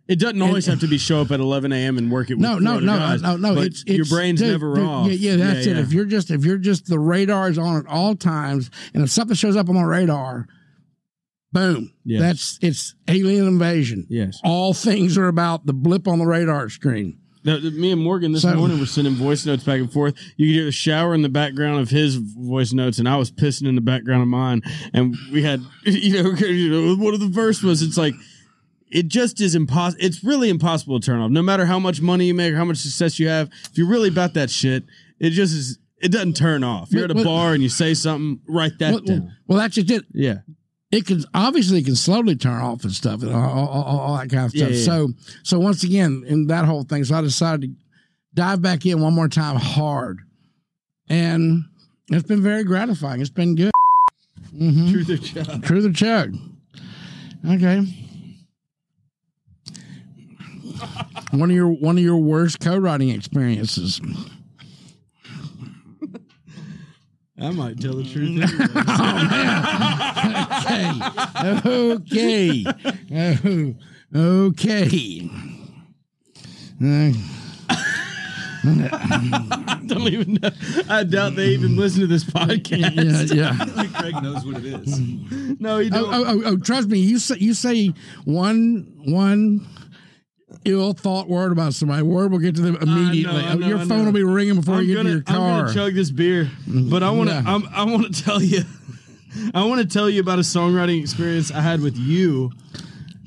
It doesn't always have to be show up at 11 a.m. and work it with No, no, no, guys, no, no. but It's, your it's brain's dude, never dude, off. Yeah, yeah, that's yeah, it. If you're just if you're just the radar is on at all times, and if something shows up on my radar, boom, Yes. that's it's alien invasion. Yes. All things are about the blip on the radar screen. No, th- me and Morgan this So- morning were sending voice notes back and forth. You could hear the shower in the background of his voice notes, and I was pissing in the background of mine. And we had, you know, you know, one of the first was it's like, it just is impossible. It's really impossible to turn off. No matter how much money you make or how much success you have, if you're really about that shit, it just is. It doesn't turn off. You're at a bar and you say something, write that Well, down. well, well, that's just it. Yeah, it can obviously it can slowly turn off and stuff and all, all, all- all that kind of stuff. yeah, yeah. So so once again in that whole thing, so I decided to dive back in one more time hard, and it's been very gratifying. It's been good. Mm-hmm. truth or chug. Truth or chug. Okay. One of your one of your worst co-writing experiences. I might tell the truth. anyway. Okay. Okay. Oh, okay. Uh, I don't even know. I doubt they even listen to this podcast. yeah, yeah. Craig knows what it is. No, he Oh, don't. oh, oh, oh, trust me. You say you say one one ill thought word about somebody. Word will get to them immediately. I know, your phone will be ringing before I'm you get gonna, to your I'm gonna chug this beer, but I want to. Yeah. I want to tell you. I want to tell you about a songwriting experience I had with you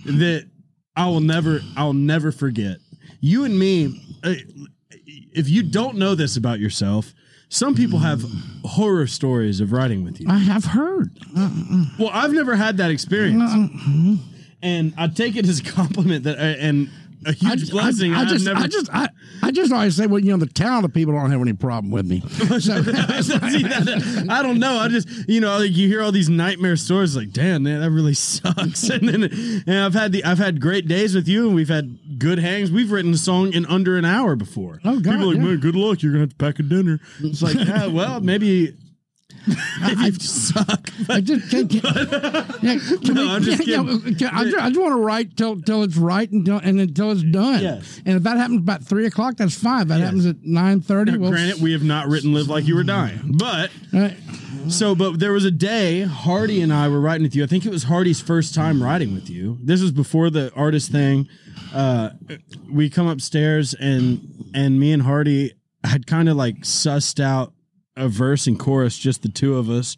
that I will never. I'll never forget. You and me. uh, If you don't know this about yourself, some people have horror stories of writing with you. I have heard. Well, I've never had that experience, and I take it as a compliment that and a I, huge blessing. I, I just, never I just, I, I just always say, well, you know, the talented people don't have any problem with me. So, See, that- I don't know. I just, you know, like you hear all these nightmare stories, like, damn, man, that really sucks. And then, and I've had the, I've had great days with you, and we've had good hangs. We've written a song in under an hour before. Oh, God, people are like, yeah. man, good luck. You're gonna have to pack a dinner. It's like, yeah, well, maybe. you suck, I just, can, can, yeah, can No, we- I'm just yeah, I, just, I just want to write till till it's right until and until it's done. Yes. And if that happens about three o'clock, that's fine. If that Yes. happens at nine thirty. Well, granted, we have not written "Live Like You Were Dying," but right. So, but there was a day Hardy and I were writing with you. I think it was Hardy's first time writing with you. This was before the artist thing. Uh, we come upstairs and and me and Hardy had kind of like sussed out a verse and chorus, just the two of us.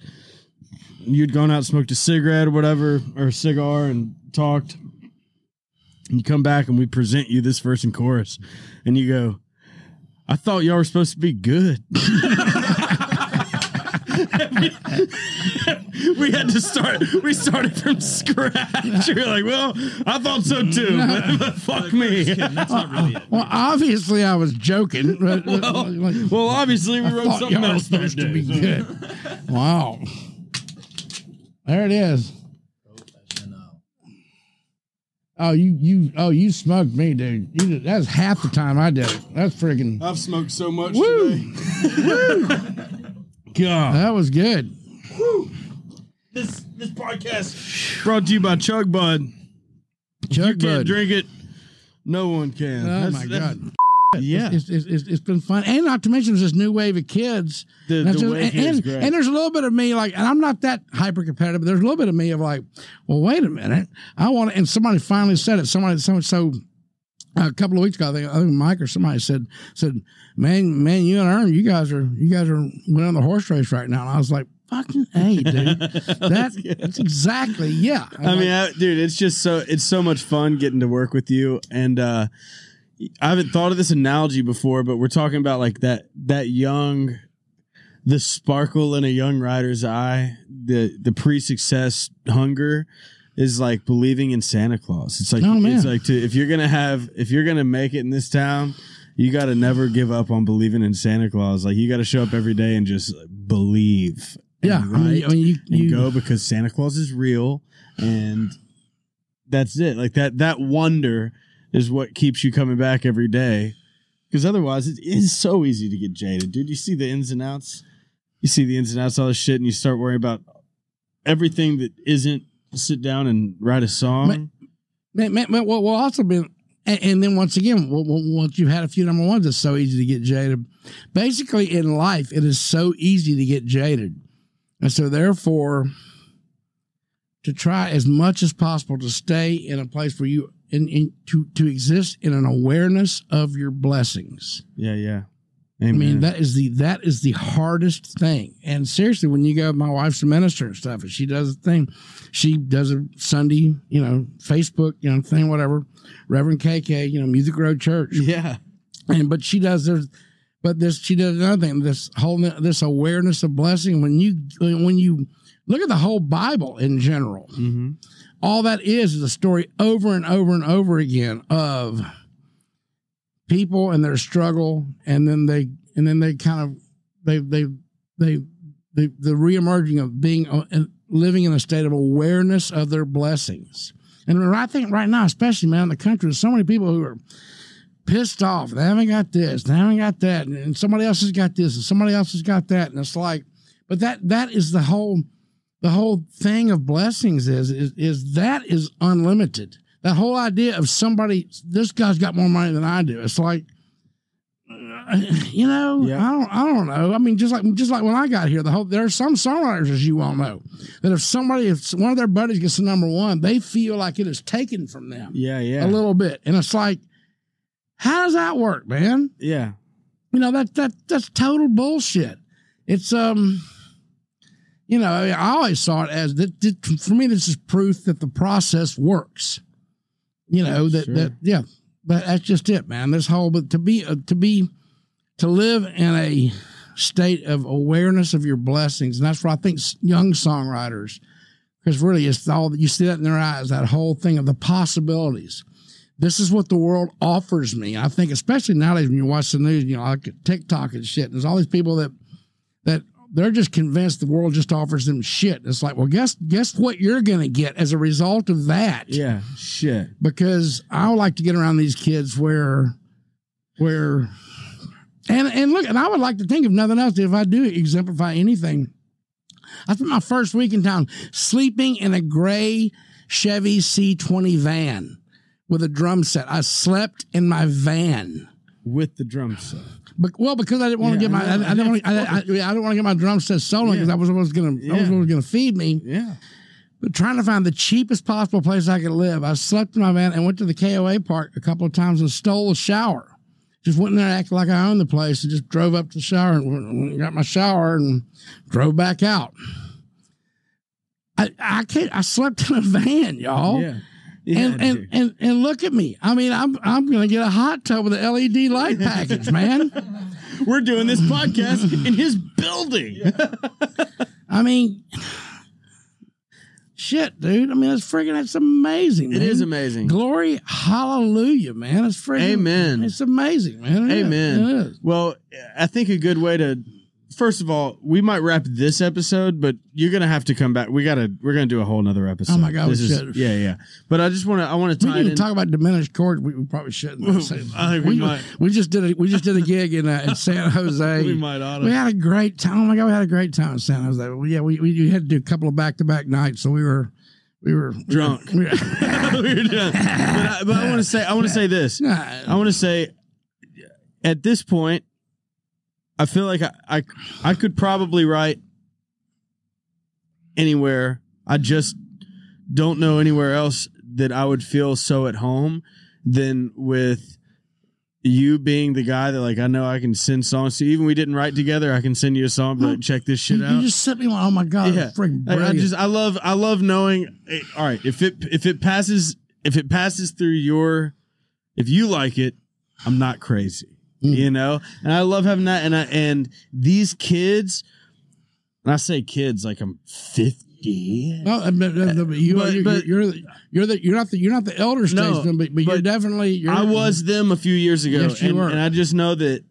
You'd gone out, smoked a cigarette or whatever, or a cigar, and talked. And you come back and we present you this verse and chorus, and you go, "I thought y'all were supposed to be good." we had to start. We started from scratch. You're like, well, I thought so too, but, but fuck me. That's not really it. Well, obviously, I was joking. But, like, Well, obviously, we wrote thought something y'all were else that supposed to day. be good. Wow. There it is. Oh, you you oh you smoked me, dude. You did, that's half the time I did it. That's freaking. I've smoked so much Woo! today. God. That was good. This this podcast brought to you by Chug Bud. Chug you can't Bud. drink it. No one can. Oh my god. Yeah. It's, it's, it's, it's been fun, and not to mention there's this new wave of kids. The- That's the just- wave and, and, and there's a little bit of me like, and I'm not that hyper competitive, but there's a little bit of me of like, well, wait a minute, I want to. And somebody finally said it. Somebody, someone so. A couple of weeks ago, I think, I think Mike or somebody said said, "Man, man, you and Ern, you guys are you guys are winning the horse race right now." And I was like, "Fucking a, dude, that, that's exactly yeah." I mean, I, dude, it's just so it's so much fun getting to work with you, and uh, I haven't thought of this analogy before, but we're talking about like that that young, the sparkle in a young rider's eye, the the pre-success hunger is like believing in Santa Claus. It's like Oh, it's like to if you're gonna have if you're gonna make it in this town. You got to never give up on believing in Santa Claus. Like you got to show up every day and just believe. and yeah, I mean, I mean, you, and you go because Santa Claus is real and that's it. Like that that wonder is what keeps you coming back every day. Because otherwise it is so easy to get jaded. Dude, you see the ins and outs. You see the ins and outs, all this shit, and you start worrying about everything that isn't sit down and write a song. Man, man, man, well, well, also been, and, and then once again, well, well, once you've had a few number ones, it's so easy to get jaded. Basically, in life, it is so easy to get jaded, and so therefore, to try as much as possible to stay in a place where you in, in to to exist in an awareness of your blessings. yeah, yeah. I mean, that is the that is the hardest thing. And seriously, when you go, my wife's a minister and stuff, and she does a thing. She does a Sunday, you know, Facebook, you know, thing, whatever. Reverend KK, you know, Music Road Church, yeah. and but she does there's, but this she does another thing. This whole this awareness of blessing. When you when you look at the whole Bible in general, Mm-hmm. all that is is a story over and over and over again of people and their struggle and then they and then they kind of they they they the the reemerging of being uh, living in a state of awareness of their blessings. And I think right now especially man in the country there's so many people who are pissed off. They haven't got this they haven't got that and, and somebody else has got this and somebody else has got that. And it's like but that that is the whole the whole thing of blessings is is is that is unlimited. That whole idea of somebody, this guy's got more money than I do. It's like, uh, you know, Yeah. I don't, I don't know. I mean, just like just like when I got here, the whole there are some songwriters, as you all know, that if somebody, if one of their buddies gets the number one, they feel like it is taken from them Yeah, yeah. a little bit, and it's like, how does that work, man? yeah. you know that that that's total bullshit. It's um, you know, I, mean, I always saw it as that, that. For me, this is proof that the process works. You know that Sure. that yeah, but that's just it, man. This whole but to be uh, to be to live in a state of awareness of your blessings, and that's where I think young songwriters, because really it's all that you see that in their eyes, that whole thing of the possibilities this is what the world offers me. I think, especially nowadays when you watch the news, you know, like TikTok and shit. There's all these people that they're just convinced the world just offers them shit. It's like, well, guess guess what you're gonna get as a result of that. Yeah. Shit. Because I would like to get around these kids where where and and look, and I would like to think of nothing else if I do exemplify anything. I spent my first week in town sleeping in a gray Chevy C20 van with a drum set. I slept in my van. With the drum set. But, well, because I didn't want to get my, I I, I didn't want, to, I, I, I didn't want to get my drum set stolen because that was what was going to, that was Yeah. was going to feed me. Yeah. But trying to find the cheapest possible place I could live, I slept in my van and went to the KOA park a couple of times and stole a shower. Just went in there, acted like I owned the place, and just drove up to the shower and got my shower and drove back out. I I can't. I slept in a van, y'all. Yeah. And, and, and and look at me. I mean, I'm I'm gonna get a hot tub with an LED light package, man. We're doing this podcast in his building. I mean, shit, dude. I mean, it's freaking. It's amazing. It man. is amazing. Glory, hallelujah, man. It's freaking. Amen. It's amazing, man. It. Amen. It is. Well, I think a good way to first of all, we might wrap this episode, but you're gonna have to come back. We gotta we're gonna do a whole nother episode. Oh my God, we this is should. yeah, yeah. But I just want to I want to We didn't talk about diminished chords. We, we probably shouldn't. I think we might. We just did a we just did a gig in uh, in San Jose. we might ought We had a great time. Oh my god, we had a great time in San Jose. Well, yeah, we, we had to do a couple of back to back nights, so we were we were Drunk. we were- We're done. but I, but I want to say I want to say this. I want to say at this point, I feel like I, I I could probably write anywhere. I just don't know anywhere else that I would feel so at home than with you being the guy that like I know I can send songs to. Even we didn't write together, I can send you a song. But like, check this shit you, out. you just sent me one. Oh my god, yeah, freaking Like, I just I love I love knowing. eh, All right, if it if it passes if it passes through your if you like it, I'm not crazy, Mm. you know. And I love having that. And I and these kids, and I say kids like I'm 50. No, but, uh, but you, But- you're, but- you're, the, you're the you're not the you're not the elder No, statesman, but, but you're but definitely. You're, I was them a few years ago, Yes, you and, were. and I just know that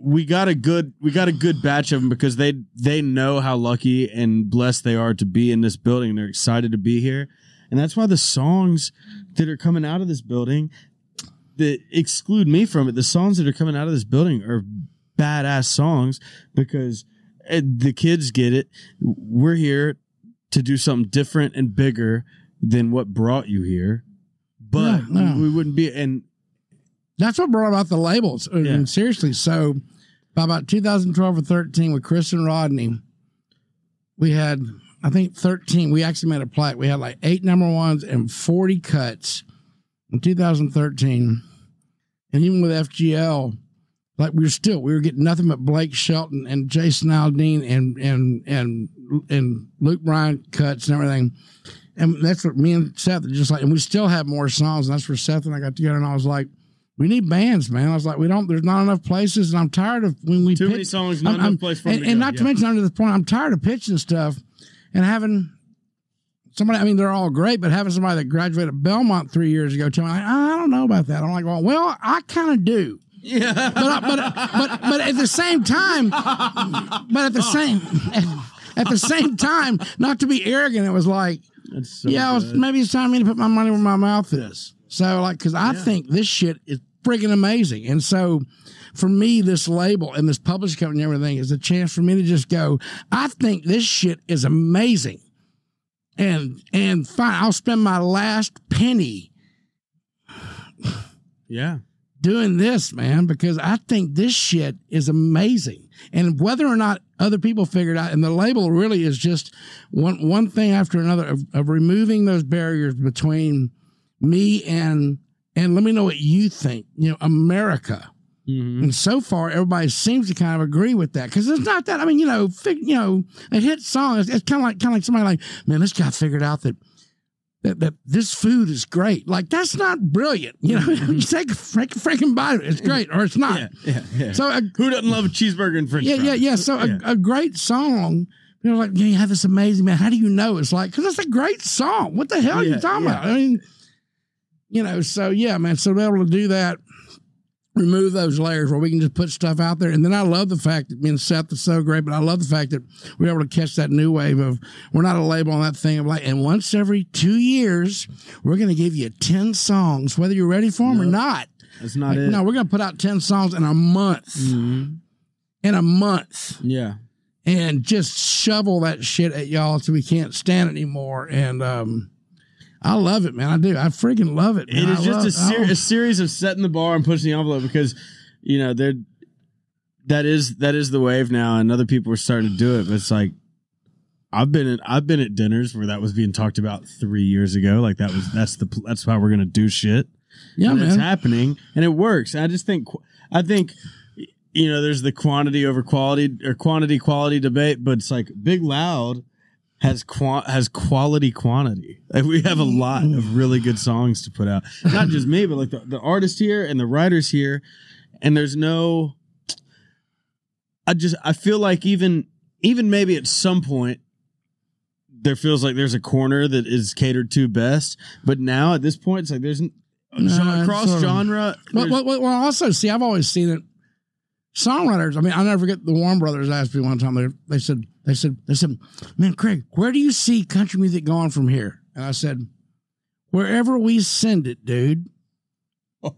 we got a good we got a good batch of them because they they know how lucky and blessed they are to be in this building. They're excited to be here, and that's why the songs that are coming out of this building that exclude me from it, the songs that are coming out of this building are badass songs because eh, the kids get it. We're here to do something different and bigger than what brought you here. But Yeah, no. we wouldn't be and That's what brought about the labels. I mean, seriously. So by about 2012 or 13 with Chris and Rodney, we had, I think 13, we actually made a plaque. We had like eight number ones and 40 cuts in 2013. And even with FGL, like we were still, we were getting nothing but Blake Shelton and Jason Aldean and, and, and, and Luke Bryan cuts and everything. And that's what me and Seth are just like, and we still have more songs. And that's where Seth and I got together and I was like, we need bands, man. I was like, we don't. There's not enough places, and I'm tired of when we too pitch- many songs, not I'm- enough place for and, and not to mention under the point, I'm tired of pitching stuff and having somebody. I mean, they're all great, but having somebody that graduated Belmont three years ago tell me, like, I don't know about that. I'm like, well, well, I kind of do. Yeah. But, but but but at the same time, but at the same at the same time, not to be arrogant, it was like so yeah, it was, maybe it's time for me to put my money where my mouth is. So, like, because I think this shit is friggin' amazing. And so, for me, this label and this publishing company and everything is a chance for me to just go, I think this shit is amazing. And, and fine, I'll spend my last penny yeah. doing this, man, because I think this shit is amazing. And whether or not other people figured out, and the label really is just one one thing after another of, of removing those barriers between me and and let me know what you think. You know, America. Mhm. And so far, everybody seems to kind of agree with that because it's not that. I mean, you know, fig, you know, a hit song. It's, it's kind of like kind of like somebody like, man, this guy figured out that that, that this food is great. Like that's not brilliant. You know, you mm-hmm. take a freak, freaking bite of it. It's great, or it's not. Yeah. Yeah. Yeah. So a, Who doesn't love a cheeseburger and French yeah, fries? yeah, yeah. So Yeah. A, a great song. You know, like yeah, you have this amazing man. How do you know? It's like because it's a great song. What the hell are oh, you talking about? I mean, you know. So yeah, man. So to be able to do that, remove those layers where we can just put stuff out there, and then I love the fact that me and Seth is so great. But I love the fact that we're able to catch that new wave of we're not a label on that thing of like, and once every two years, we're going to give you ten songs, whether you're ready for them or not. That's not Like, it. no, we're going to put out ten songs in a month. Mhm. In a month Yeah. and just shovel that shit at y'all so we can't stand it anymore. And um, I love it, man. I do. I freaking love it. It man. is I just love- a, ser- a series of setting the bar and pushing the envelope because, you know, they're that is that is the wave now, and other people are starting to do it. But it's like I've been at I've been at dinners where that was being talked about three years ago. Like that was that's the that's how we're gonna do shit. yeah, and it's happening, and it works. I just think I think you know there's the quantity over quality or quantity quality debate, but it's like Big Loud has qua- has quality quantity. Like we have a lot of really good songs to put out. Not just me, but like the, the artist here and the writers here, and there's no. I just I feel like even even maybe at some point there feels like there's a corner that is catered to best, but now at this point it's like there's No, cross genre. Well, well, well, also, see, I've always seen it songwriters. I mean, I'll never forget the Warren Brothers asked me one time. They, they said, they said, they said, man, Craig, where do you see country music going from here? And I said, wherever we send it, dude.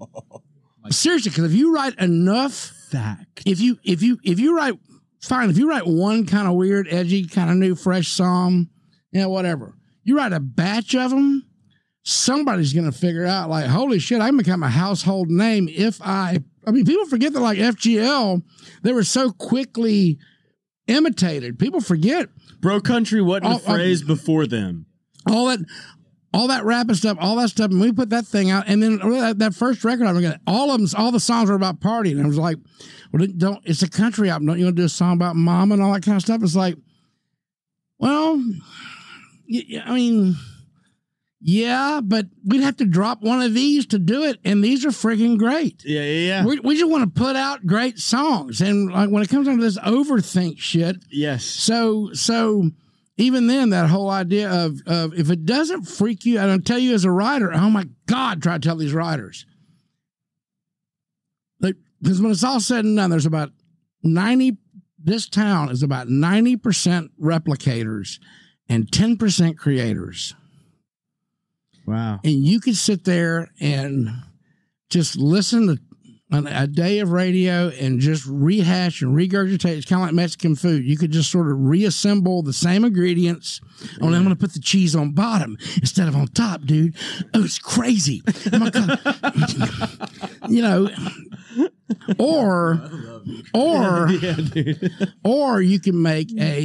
Seriously, because if you write enough Fact. if you if you if you write fine if you write one kind of weird edgy kind of new fresh song yeah whatever you write a batch of them somebody's gonna figure out like holy shit i can become a household name if i i mean people forget that like fgl they were so quickly imitated people forget Bro country wasn't Oh, a phrase before them. all that all that rapping stuff, all that stuff, and we put that thing out, and then that, that first record album, again, all of them, all the songs were about partying. And I was like, well, don't it's a country album, don't you want to do a song about mom and all that kind of stuff? It's like, well, I mean, yeah, but we'd have to drop one of these to do it, and these are freaking great. Yeah, yeah, yeah. We, we just want to put out great songs, and like when it comes down to this overthink shit, yes. so so even then that whole idea of of if it doesn't freak you, I don't tell you as a writer, oh my God, try to tell these writers. Because when it's all said and done, there's about ninety this town is about ninety percent replicators and ten percent creators. Wow. And you could sit there and just listen to a day of radio and just rehash and regurgitate. It's kind of like Mexican food. You could just sort of reassemble the same ingredients. Oh, Only I'm going to put the cheese on bottom instead of on top, dude. Oh, it's crazy. Oh you know, or, or, Yeah, or you can make a,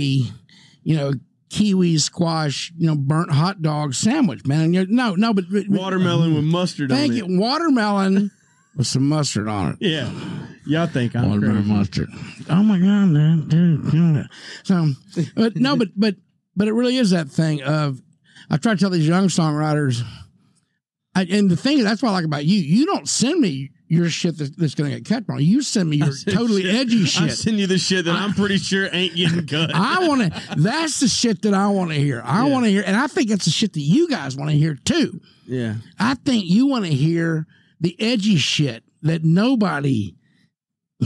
you know, kiwi squash, you know, burnt hot dog sandwich, man. And no, no, but Watermelon with mustard Thank on you. it. Watermelon with some mustard on it. Yeah. Y'all think I'm Watermelon crazy. mustard. Oh my god, man. So, but no, but but but it really is that thing of I try to tell these young songwriters, I, and the thing that's what I like about you. You don't send me your shit that's going to get cut on. You send me your totally Shit. edgy shit. Shit. sending you the shit that I'm pretty sure ain't getting cut. I want to. That's the shit that I want to hear. I Yeah. want to hear, and I think it's the shit that you guys want to hear too. yeah. I think you want to hear the edgy shit that nobody.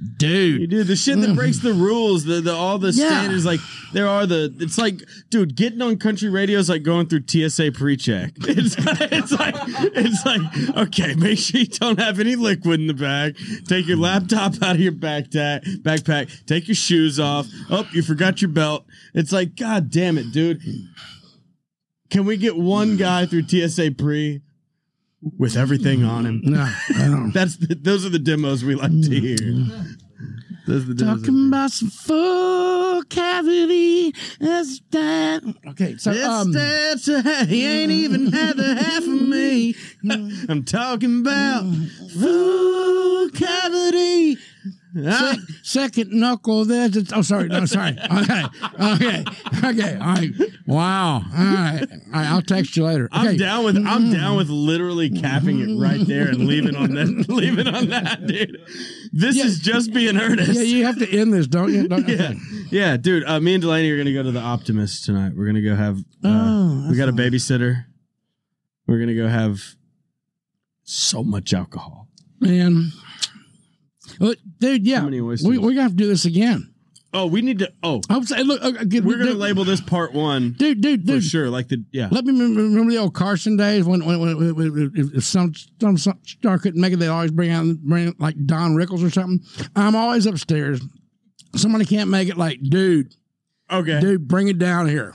You Dude, do the shit that breaks the mm. rules, the, the all the Yeah. standards. Like there are the. It's like, dude, getting on country radio is like going through TSA pre-check. It's, it's like it's like okay, make sure you don't have any liquid in the bag. Take your laptop out of your backpack. Backpack. Take your shoes off. Oh, you forgot your belt. It's like, god damn it, dude. Can we get one guy through TSA pre with everything on him? no, I don't. That's the, those are the demos we like to hear. Those are the demos. Talking about some full cavity. That's that. Okay, so It's um, that to- he ain't even had the half of me. I'm talking about full cavity. Second knuckle. That's oh, sorry, no, sorry. Okay, okay, okay. All right. Wow. All right. All right. I'll text you later. I'm down with I'm down with literally capping it right there and leaving on that leaving on that, dude. This is just being earnest. Yeah, you have to end this, don't you? Don't, yeah, okay. yeah, dude. Uh, me and Delaney are gonna go to the Optimist tonight. We're gonna go have. Uh, Oh, we got a babysitter. We're gonna go have so much alcohol. Man. Dude, yeah. We, we're to have to do this again. Oh, we need to. Oh, I'm saying, look, again, we're gonna dude, label this part one Dude, dude, for sure. Like the yeah. Let me remember, remember the old Carson days when, when, when, when- if some, some, some star couldn't make it, they'd always bring out bring like Don Rickles or something. I'm always upstairs. Somebody can't make it, like, dude, Okay, dude, bring it down here.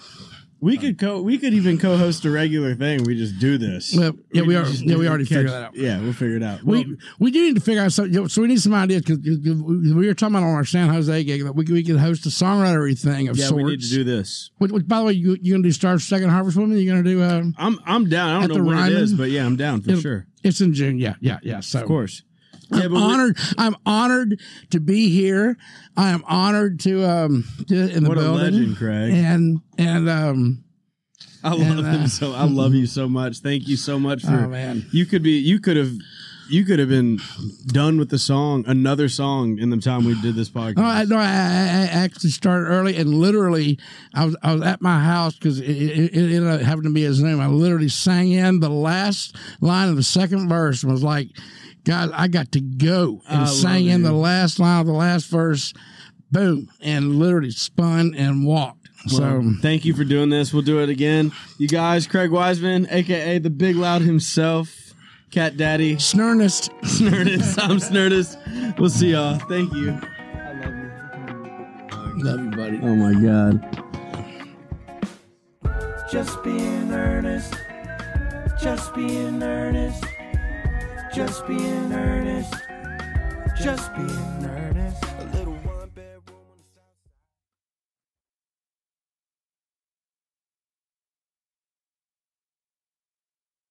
We could co. We could even co-host a regular thing. We just do this. Well, yeah, we are- yeah, we already figured that out. Yeah, we'll figure it out. We Well, we do need to figure out something. So we need some ideas because we were talking about on our San Jose gig that we could, we could host a songwritery thing of yeah, sorts. Yeah, we need to do this. Which, which, by the way, you you gonna do Star Second Harvest me? You gonna do? Uh, I'm I'm down. I don't know when it is, Ryman? but yeah, I'm down for It'll- sure. it's in June. Yeah, yeah, yeah. So Of course. Yeah, I'm we- honored. I'm honored to be here. I am honored to um to, in the What a legend, Craig. And and um I love And, uh, him so. I love you so much. Thank you so much for. oh man, You could be. You could have. You could have been done with the song, another song, in the time we did this podcast. no, I, no, I, I I actually started early and literally I was I was at my house because it, it, it ended up having to be his name. I literally sang in the last line of the second verse and was like. Guys, I got to go and I sang in the last line of the last verse, boom, and literally spun and walked. so thank you for doing this. We'll do it again. You guys, Craig Wiseman, aka the Big Loud himself, Cat Daddy, Snurnest. Snurdus. I'm Snurdus. We'll see y'all. Thank you. I love you, Love you, buddy. Oh my God. Just be in earnest. Just be in earnest. Just be in earnest. Just be in earnest.